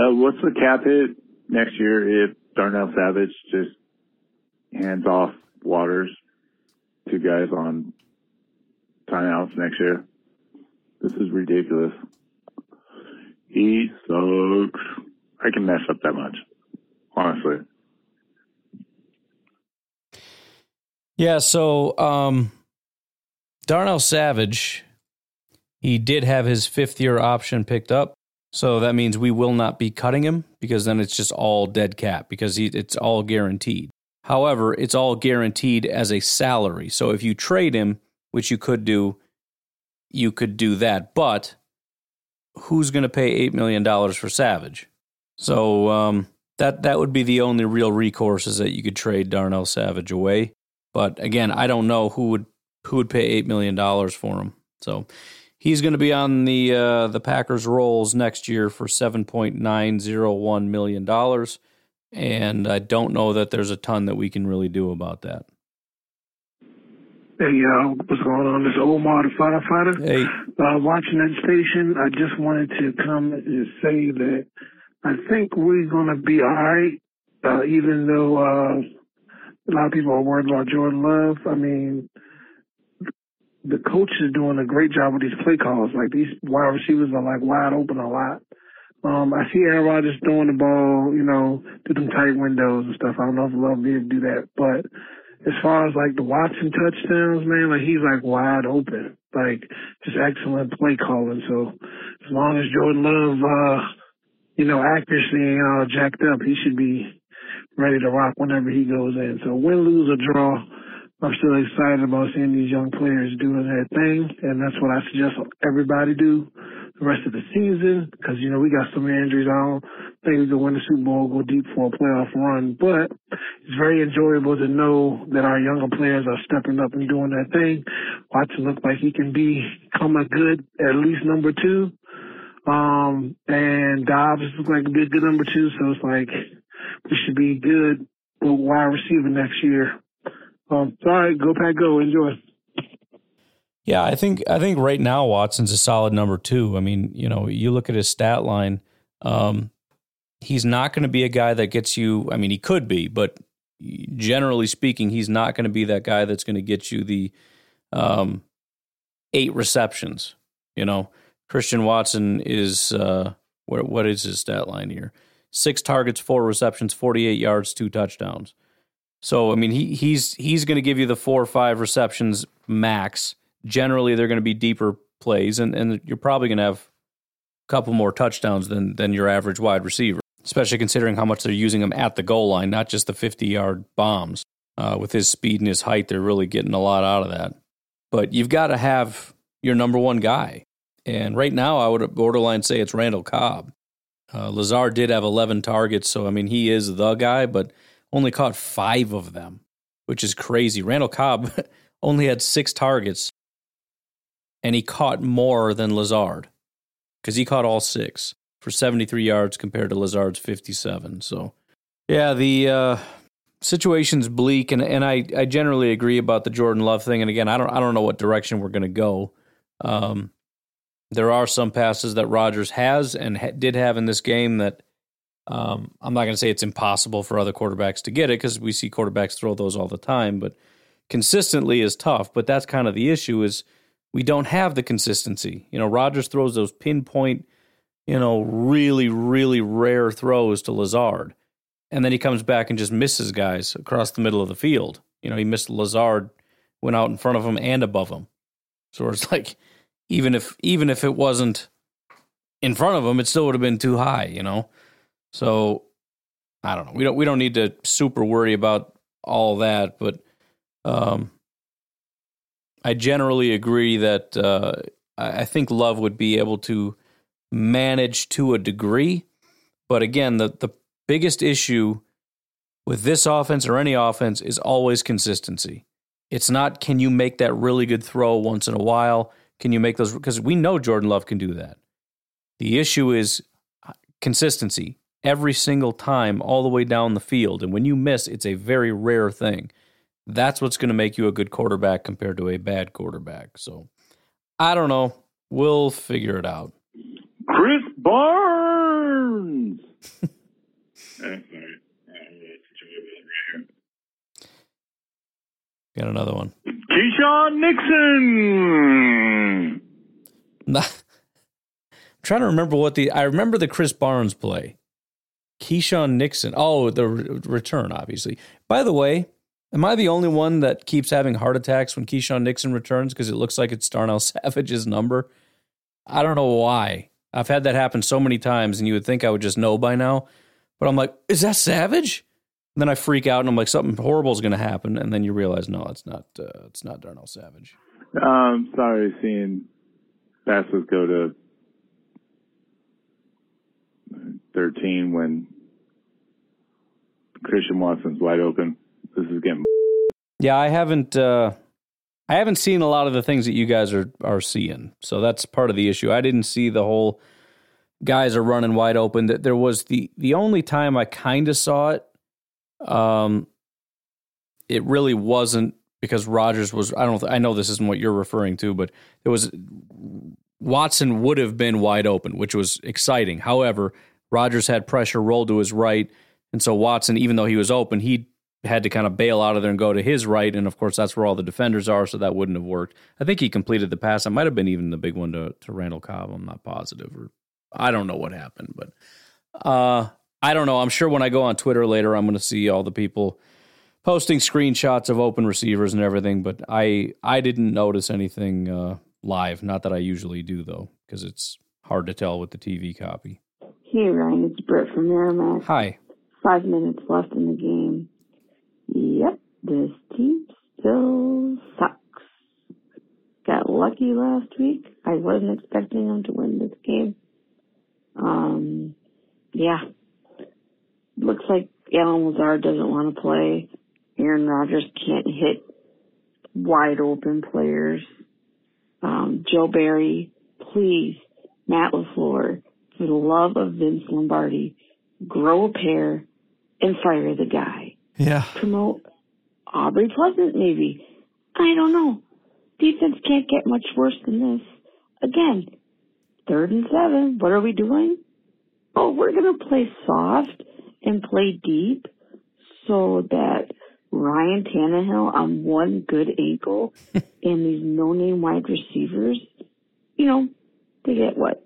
Uh, what's the cap hit next year if Darnell Savage just hands off Waters, two guys on timeouts next year? This is ridiculous. He sucks. I can mess up that much, honestly. Yeah, so um, Darnell Savage, he did have his fifth year option picked up. So that means we will not be cutting him because then it's just all dead cap because he, it's all guaranteed. However, it's all guaranteed as a salary. So if you trade him, which you could do, you could do that. But who's going to pay $8 million for Savage? So um, that, that would be the only real recourse is that you could trade Darnell Savage away. But again, I don't know who would who would pay $8 million for him. So He's going to be on the uh, the Packers rolls next year for seven point nine zero one million dollars, and I don't know that there's a ton that we can really do about that. Hey, y'all, what's going on? This is Omar, the firefighter. Hey. Uh, watching that station, I just wanted to come and say that I think we're going to be all right, uh, even though uh, a lot of people are worried about Jordan Love. I mean, the coach is doing a great job with these play calls. Like these wide receivers are like wide open a lot. Um, I see Aaron Rodgers throwing the ball, you know, to them tight windows and stuff. I don't know if Love able do that, but as far as like the Watson touchdowns, man, like he's like wide open, like just excellent play calling. So as long as Jordan Love, uh, you know, accuracy ain't all jacked up, he should be ready to rock whenever he goes in. So win, lose, or draw I'm still excited about seeing these young players doing their thing, and that's what I suggest everybody do. the rest of the season because, you know, we got so many injuries. I don't think we can win the Super Bowl, go deep for a playoff run, but it's very enjoyable to know that our younger players are stepping up and doing their thing. Watson look like he can become a good, at least number two. Um, and Doubs looks like a good, good number two. So it's like we should be good with wide receiver next year. Um, go pack, go, enjoy. Yeah, I think I think right now Watson's a solid number two. I mean, you know, you look at his stat line. Um, he's not going to be a guy that gets you. I mean, he could be, but generally speaking, he's not going to be that guy that's going to get you the um, eight receptions. You know, Christian Watson is uh, what what is his stat line here? Six targets, four receptions, forty eight yards, two touchdowns. So I mean, he he's he's going to give you the four or five receptions max generally they're going to be deeper plays, and, and you're probably going to have a couple more touchdowns than than your average wide receiver, especially considering how much they're using him at the goal line, not just the 50 yard bombs. Uh, with his speed and his height, they're really getting a lot out of that. But you've got to have your number one guy. And right now, I would borderline say it's Randall Cobb. Uh, Lazard did have 11 targets, so I mean, he is the guy, but only caught five of them, which is crazy. Randall Cobb only had six targets and he caught more than Lazard because he caught all six for 73 yards compared to Lazard's 57. So, yeah, the uh, situation's bleak, and, and I, I generally agree about the Jordan Love thing. And again, I don't I don't know what direction we're going to go. Um, there are some passes that Rodgers has and ha- did have in this game that um, I'm not going to say it's impossible for other quarterbacks to get it because we see quarterbacks throw those all the time, but consistently is tough. But that's kind of the issue is – we don't have the consistency. You know, Rodgers throws those pinpoint, you know, really, really rare throws to Lazard. And then he comes back and just misses guys across the middle of the field. You know, he missed Lazard, went out in front of him and above him. So it's like, even if even if it wasn't in front of him, it still would have been too high, you know? So I don't know. We don't we don't need to super worry about all that, but um I generally agree that uh, I think Love would be able to manage to a degree. But again, the, the biggest issue with this offense or any offense is always consistency. It's not can you make that really good throw once in a while? Can you make those? Because we know Jordan Love can do that. The issue is uh, consistency every single time, all the way down the field. And when you miss, it's a very rare thing. That's what's going to make you a good quarterback compared to a bad quarterback. So I don't know. We'll figure it out. Krys Barnes. Got another one. Keisean Nixon. I'm trying to remember what the I remember the Krys Barnes play. Keisean Nixon. Oh, the re- return, obviously. By the way, Am I the only one that keeps having heart attacks when Keisean Nixon returns because it looks like it's Darnell Savage's number? I don't know why. I've had that happen so many times, and you would think I would just know by now. But I'm like, is that Savage? And then I freak out, and I'm like, something horrible is going to happen, and then you realize, no, it's not. Uh, it's not Darnell Savage. Um, sorry, seeing passes go to 13 when Christian Watson's wide open this is getting. Yeah, I haven't. Uh, I haven't seen a lot of the things that you guys are are seeing, so that's part of the issue. I didn't see the whole guys are running wide open. That there was the the only time I kind of saw it. Um, it really wasn't because Rodgers was. I don't. I know this isn't what you're referring to, but it was Watson would have been wide open, which was exciting. However, Rodgers had pressure rolled to his right, and so Watson, even though he was open, he had to kind of bail out of there and go to his right. And of course, that's where all the defenders are, so that wouldn't have worked. I think he completed the pass. It might have been even the big one to, to Randall Cobb. I'm not positive, or I don't know what happened, but uh, I don't know. I'm sure when I go on Twitter later, I'm going to see all the people posting screenshots of open receivers and everything. But I I didn't notice anything uh, live. Not that I usually do though, because it's hard to tell with the TV copy. Hey Ryan, it's Britt from Merrimack. Hi. Five minutes left in the game. Yep, this team still sucks. got lucky last week. I wasn't expecting them to win this game. Um, yeah. Looks like Allen Lazard doesn't want to play. Aaron Rodgers can't hit wide open players. Um, Joe Barry, please, Matt LaFleur, for the love of Vince Lombardi, grow a pair and fire the guy. Yeah. Promote Aubrey Pleasant, maybe. I don't know. Defense can't get much worse than this. Again, third and seven. What are we doing? Oh, we're going to play soft and play deep so that Ryan Tannehill on one good ankle and these no-name wide receivers, you know, they get what,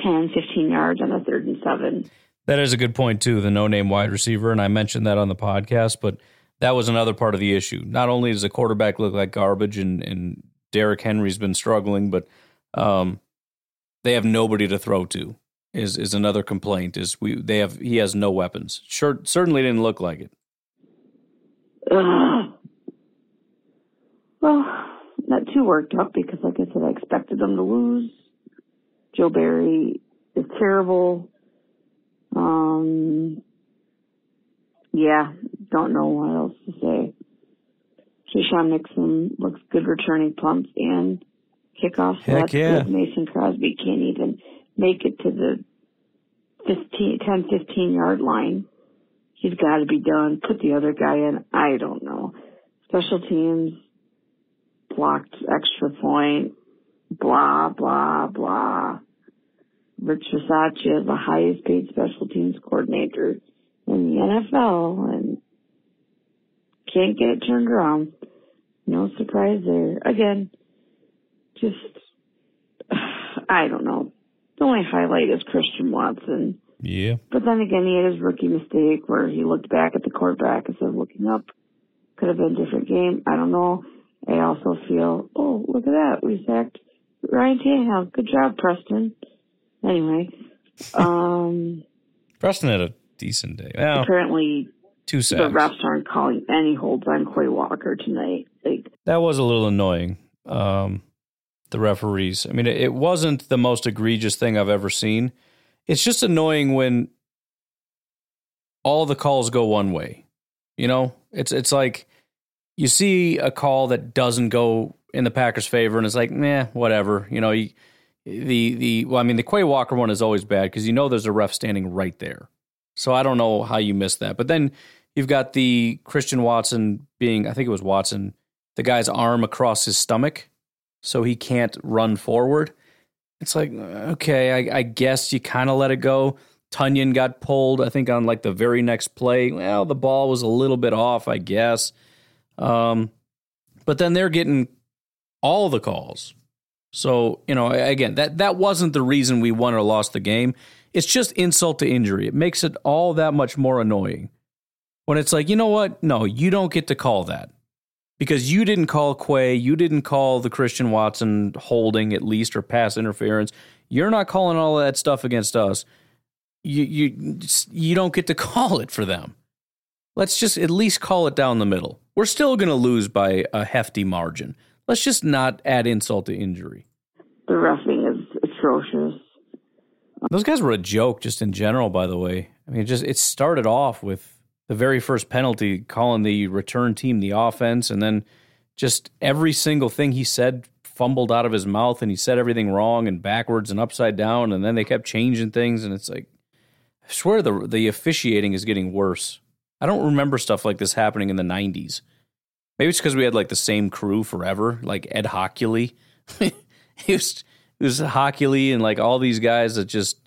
10, 15 yards on a third and seven. That is a good point too. The no-name wide receiver, and I mentioned that on the podcast, but that was another part of the issue. Not only does the quarterback look like garbage, and and Derrick Henry's been struggling, but um, they have nobody to throw to. Is is another complaint? Is we they have he has no weapons. Sure, certainly didn't look like it. Ugh. Well, not too worked up because, like I said, I expected them to lose. Joe Barry is terrible. Um, yeah, don't know what else to say. Keisean Nixon looks good returning punts and kickoffs. Heck that's yeah. good. Mason Crosby can't even make it to the 15, 10, 15 yard line. He's got to be done. Put the other guy in. I don't know. Special teams blocked extra point. Blah blah blah. Rich Bisaccia is the highest paid special teams coordinator in the NFL and can't get it turned around. No surprise there. Again, just I don't know. The only highlight is Christian Watson. Yeah. But then again, he had his rookie mistake where he looked back at the quarterback instead of looking up. Could have been a different game. I don't know. I also feel, oh, look at that. We sacked Ryan Tannehill. Good job, Preston. Anyway, um, Preston had a decent day. Well, apparently two sacks. the refs aren't calling any holds on Quay Walker tonight. Like, That was a little annoying. Um, the referees. I mean, it wasn't the most egregious thing I've ever seen. It's just annoying when all the calls go one way. You know, it's it's like you see a call that doesn't go in the Packers' favor, and it's like, nah, whatever. You know, you, the the well, I mean, the Quay Walker one is always bad because you know there's a ref standing right there. So I don't know how you missed that. But then you've got the Christian Watson being, I think it was Watson, the guy's arm across his stomach, so he can't run forward. It's like, okay, I, I guess you kind of let it go. Tonyan got pulled, I think, on like the very next play. Well, the ball was a little bit off, I guess. Um, but then they're getting all the calls. So, you know, again, that, that wasn't the reason we won or lost the game. It's just insult to injury. It makes it all that much more annoying. When it's like, you know what? No, you don't get to call that. Because you didn't call Quay, you didn't call the Christian Watson holding at least or pass interference. You're not calling all that stuff against us. You you you don't get to call it for them. Let's just at least call it down the middle. We're still going to lose by a hefty margin. Let's just not add insult to injury. the roughing is atrocious. Those guys were a joke just in general, by the way. I mean, it just it started off with the very first penalty calling the return team the offense, and then just every single thing he said fumbled out of his mouth, and he said everything wrong and backwards and upside down, and then they kept changing things, and it's like I swear the the officiating is getting worse. I don't remember stuff like this happening in the '90s. Maybe it's because we had like the same crew forever, like Ed Hochuli. it was it was Hochuli and like all these guys that just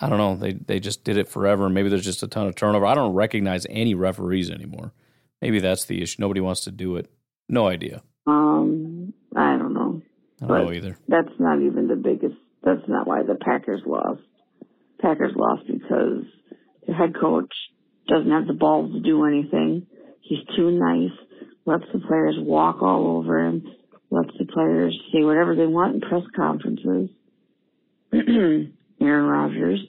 I don't know they they just did it forever. Maybe there's just a ton of turnover. I don't recognize any referees anymore. Maybe that's the issue. Nobody wants to do it. No idea. Um, I don't know. I don't But know either. That's not even the biggest. That's not why the Packers lost. Packers lost because the head coach doesn't have the balls to do anything. He's too nice. Lets the players walk all over him. Lets the players say whatever they want in press conferences. Aaron Rodgers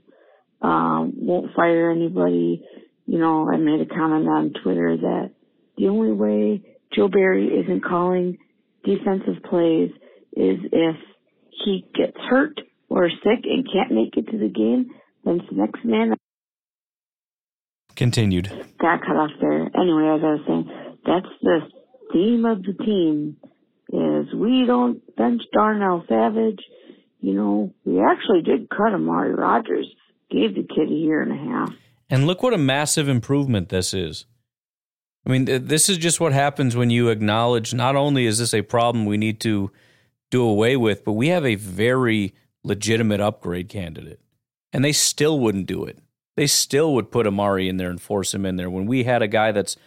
um, won't fire anybody. You know, I made a comment on Twitter that the only way Joe Barry isn't calling defensive plays is if he gets hurt or sick and can't make it to the game, then it's the next man Continued. got cut off there. Anyway, as I was saying, that's the theme of the team is we don't bench Darnell Savage. You know, we actually did cut Amari Rodgers, gave the kid a year and a half. And look what a massive improvement this is. I mean, th- this is just what happens when you acknowledge not only is this a problem we need to do away with, but we have a very legitimate upgrade candidate. And they still wouldn't do it. They still would put Amari in there and force him in there when we had a guy that's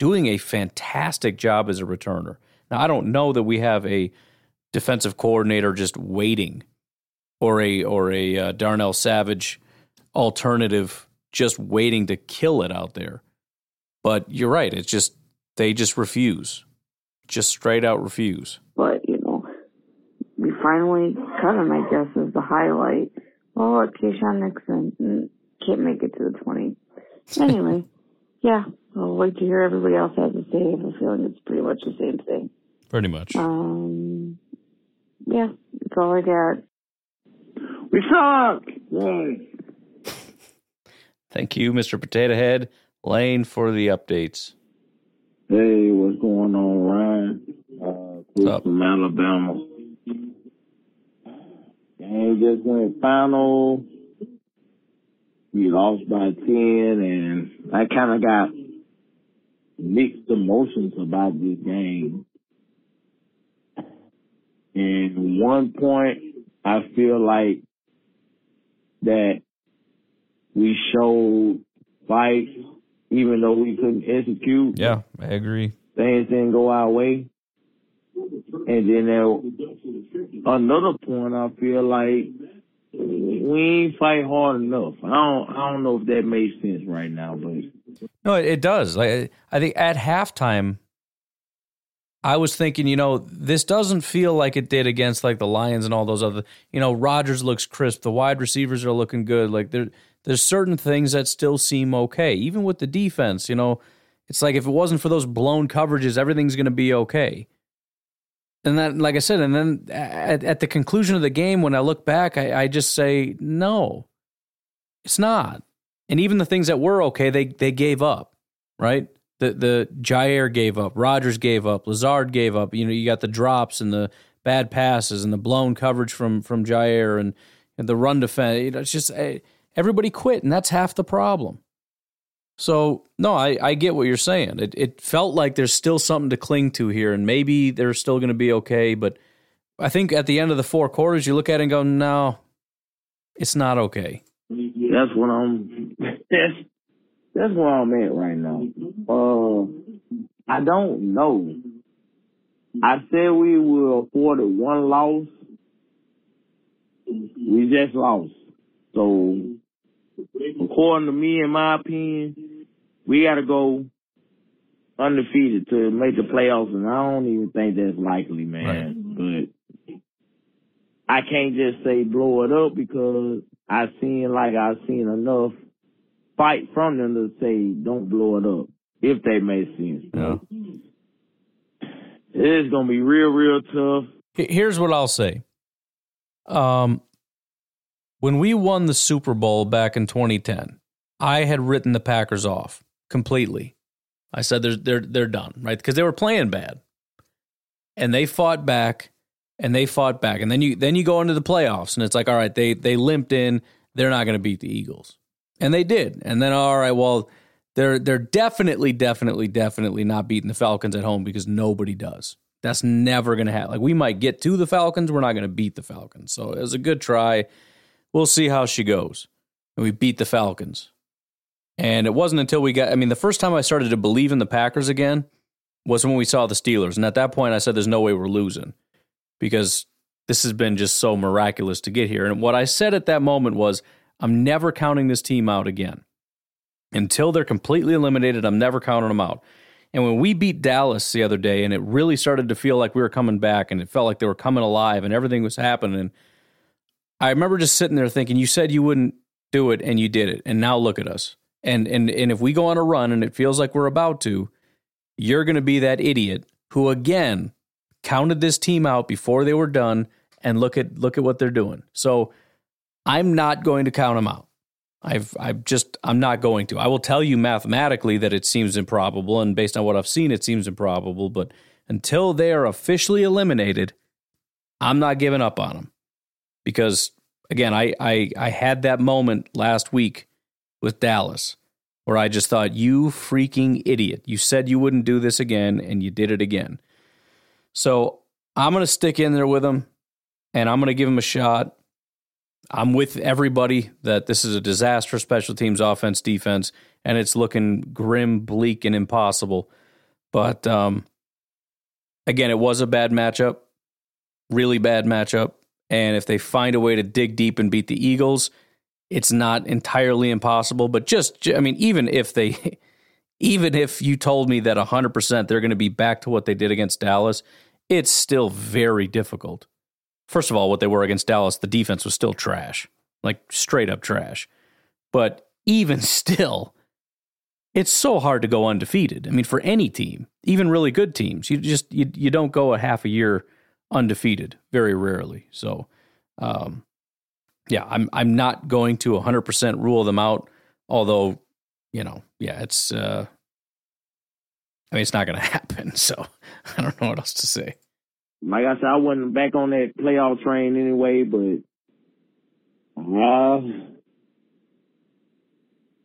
doing a fantastic job as a returner. Now, I don't know that we have a defensive coordinator just waiting or a or a uh, Darnell Savage alternative just waiting to kill it out there. But you're right. It's just they just refuse, just straight out refuse. But, you know, we finally cut him, I guess, is the highlight. Oh, Keisean Nixon mm, can't make it to the 20. Anyway, yeah, I'll wait to hear everybody else has to say. I have a feeling it's pretty much the same thing. Pretty much. Um, yeah, that's all I got. We suck. Yay. Thank you, Mr. Potato Head Lane, for the updates. Hey, what's going on, Ryan? Uh, from Alabama. Game just went final. We lost by 10, and I kind of got mixed emotions about this game. And one point, I feel like that we showed fight, even though we couldn't execute. Yeah, I agree. Things didn't go our way. And then there, another point, I feel like we ain't fight hard enough. I don't, I don't know if that makes sense right now, but No, it, it does. Like I think at halftime, I was thinking, you know, this doesn't feel like it did against like the Lions and all those other. You know, Rodgers looks crisp. The wide receivers are looking good. Like there, there's certain things that still seem okay, even with the defense. You know, it's like if it wasn't for those blown coverages, everything's going to be okay. And then, like I said, and then at, at the conclusion of the game, when I look back, I, I just say, no, it's not. And even the things that were okay, they they gave up, right? The the Jaire gave up, Rodgers gave up, Lazard gave up. You know, you got the drops and the bad passes and the blown coverage from from Jaire and, and the run defense. You know, it's just eh, everybody quit, and that's half the problem. So no, I, I get what you're saying. It it felt like there's still something to cling to here, and maybe they're still going to be okay. But I think at the end of the four quarters, you look at it and go, no, it's not okay. that's what I'm. that's where I'm at right now. Uh, I don't know. I said we were afforded one loss. We just lost. So, according to me, in my opinion, we got to go undefeated to make the playoffs, and I don't even think that's likely, man. But I can't just say blow it up because I seen like I've seen enough fight from them to say don't blow it up if they make sense. Yeah. It's gonna be real, real tough. Here's what I'll say. Um, when we won the Super Bowl back in 2010, I had written the Packers off completely. I said they're they're they're done, right? Because they were playing bad, and they fought back, and they fought back, and then you then you go into the playoffs, and it's like, all right, they they limped in, they're not going to beat the Eagles, and they did, and then all right, well, they're they're definitely, definitely, definitely not beating the Falcons at home because nobody does. That's never going to happen. Like we might get to the Falcons, we're not going to beat the Falcons. So it was a good try. We'll see how she goes. And we beat the Falcons. And it wasn't until we got, I mean, the first time I started to believe in the Packers again was when we saw the Steelers. And at that point, I said, there's no way we're losing because this has been just so miraculous to get here. And what I said at that moment was, I'm never counting this team out again. Until they're completely eliminated, I'm never counting them out. And when we beat Dallas the other day and it really started to feel like we were coming back and it felt like they were coming alive and everything was happening, I remember just sitting there thinking, you said you wouldn't do it and you did it. And now look at us. And and and if we go on a run and it feels like we're about to, you're going to be that idiot who again counted this team out before they were done, and look at look at what they're doing. So I'm not going to count them out. I've I've just I'm not going to. I will tell you mathematically that it seems improbable, and based on what I've seen, it seems improbable. But until they are officially eliminated, I'm not giving up on them because again, I I, I had that moment last week with Dallas where I just thought, you freaking idiot. You said you wouldn't do this again, and you did it again. So I'm going to stick in there with them, and I'm going to give them a shot. I'm with everybody that this is a disaster special teams offense defense and it's looking grim, bleak, and impossible. But um, again, it was a bad matchup, really bad matchup. And if they find a way to dig deep and beat the Eagles, it's not entirely impossible. But just, I mean, even if they, even if you told me that 100% they're going to be back to what they did against Dallas, it's still very difficult. First of all, what they were against Dallas, the defense was still trash, like straight up trash. But even still, it's so hard to go undefeated. I mean, for any team, even really good teams, you just you you don't go a half a year undefeated very rarely. So, um, yeah, I'm I'm not going to 100% rule them out. Although, you know, yeah, it's uh, I mean, it's not going to happen. So I don't know what else to say. Like I said, I wasn't back on that playoff train anyway, but uh,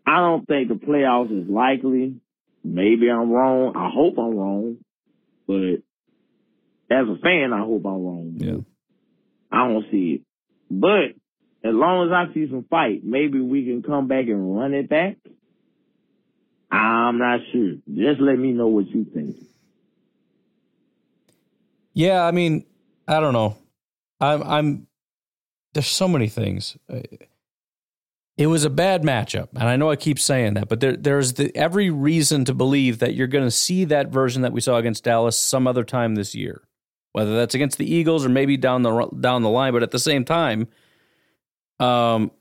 I don't think the playoffs is likely. Maybe I'm wrong. I hope I'm wrong, but as a fan, I hope I'm wrong. Yeah. I don't see it. But as long as I see some fight, maybe we can come back and run it back. I'm not sure. Just let me know what you think. Yeah, I mean, I don't know. I'm I'm there's so many things. It was a bad matchup, and I know I keep saying that, but there there's the, every reason to believe that you're going to see that version that we saw against Dallas some other time this year, whether that's against the Eagles or maybe down the down the line. But at the same time, um,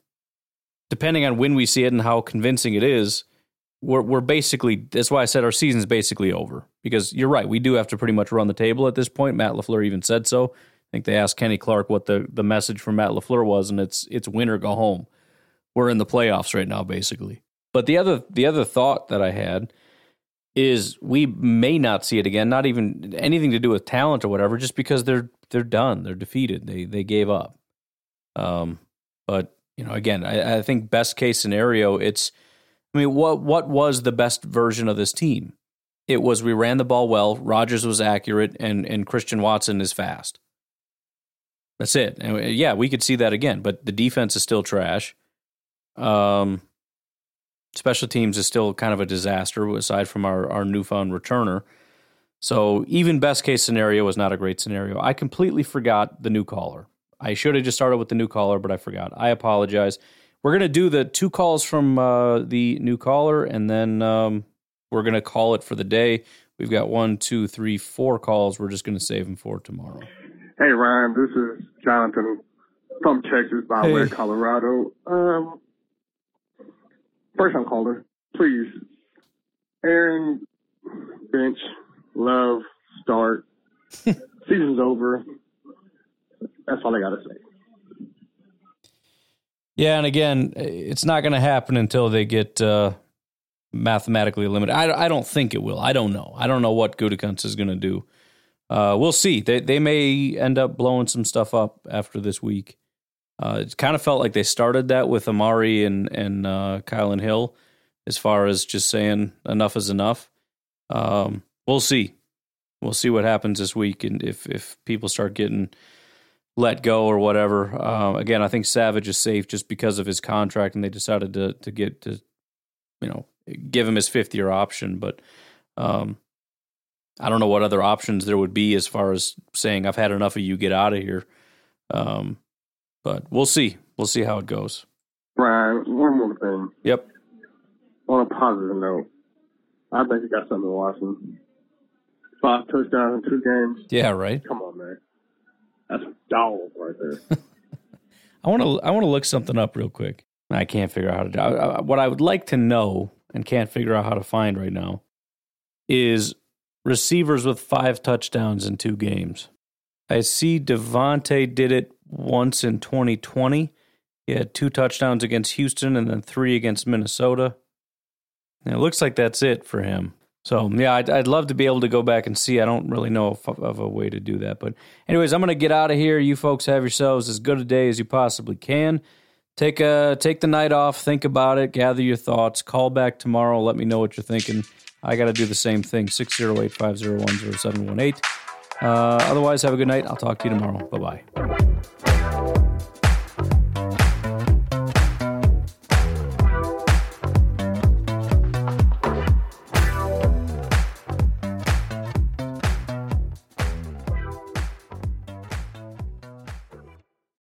depending on when we see it and how convincing it is, we're we're basically that's why I said our season's basically over because you're right we do have to pretty much run the table at this point. Matt Lafleur even said so. I think they asked Kenny Clark what the the message from Matt Lafleur was, and it's it's win or go home. We're in the playoffs right now, basically. But the other the other thought that I had is we may not see it again. Not even anything to do with talent or whatever, just because they're they're done. They're defeated. They they gave up. Um, but you know, again, I, I think best case scenario, it's I mean, what what was the best version of this team? It was we ran the ball well, Rodgers was accurate, and and Christian Watson is fast. That's it. And yeah, we could see that again, but the defense is still trash. Um, special teams is still kind of a disaster aside from our our newfound returner. So even best case scenario was not a great scenario. I completely forgot the new caller. I should have just started with the new caller, but I forgot. I apologize. We're gonna do the two calls from uh, the new caller, and then um, we're gonna call it for the day. We've got one, two, three, four calls. We're just gonna save them for tomorrow. Hey Ryan, this is Jonathan from Texas by way of Colorado. Um, first time caller, please. Aaron, bench, love, start. Season's over. That's all I gotta say. Yeah, and again, it's not going to happen until they get uh, mathematically limited. I, I don't think it will. I don't know. I don't know what Gutekunst is going to do. Uh, we'll see. They they may end up blowing some stuff up after this week. Uh, it kind of felt like they started that with Amari and and uh, Kylan Hill, as far as just saying enough is enough. Um, we'll see. We'll see what happens this week, and if if people start getting let go or whatever. Uh, again, I think Savage is safe just because of his contract, and they decided to to get to, you know, give him his fifth year option. But um, I don't know what other options there would be as far as saying I've had enough of you, get out of here. Um, but we'll see. We'll see how it goes. Ryan, one more thing. Yep. On a positive note, I think you got something to Watson. Five touchdowns in two games. Yeah, right. Come on, man. That's a right there. I want to I want to look something up real quick. I can't figure out how to do. I, I, what I would like to know and can't figure out how to find right now is receivers with five touchdowns in two games. I see Davante did it once in 2020. He had two touchdowns against Houston and then three against Minnesota. And it looks like that's it for him. So yeah, I'd, I'd love to be able to go back and see. I don't really know of, of a way to do that, but anyways, I'm gonna get out of here. You folks have yourselves as good a day as you possibly can. Take a take the night off, think about it, gather your thoughts. Call back tomorrow. Let me know what you're thinking. I got to do the same thing. 608 501 0718. Uh, otherwise, have a good night. I'll talk to you tomorrow. Bye bye.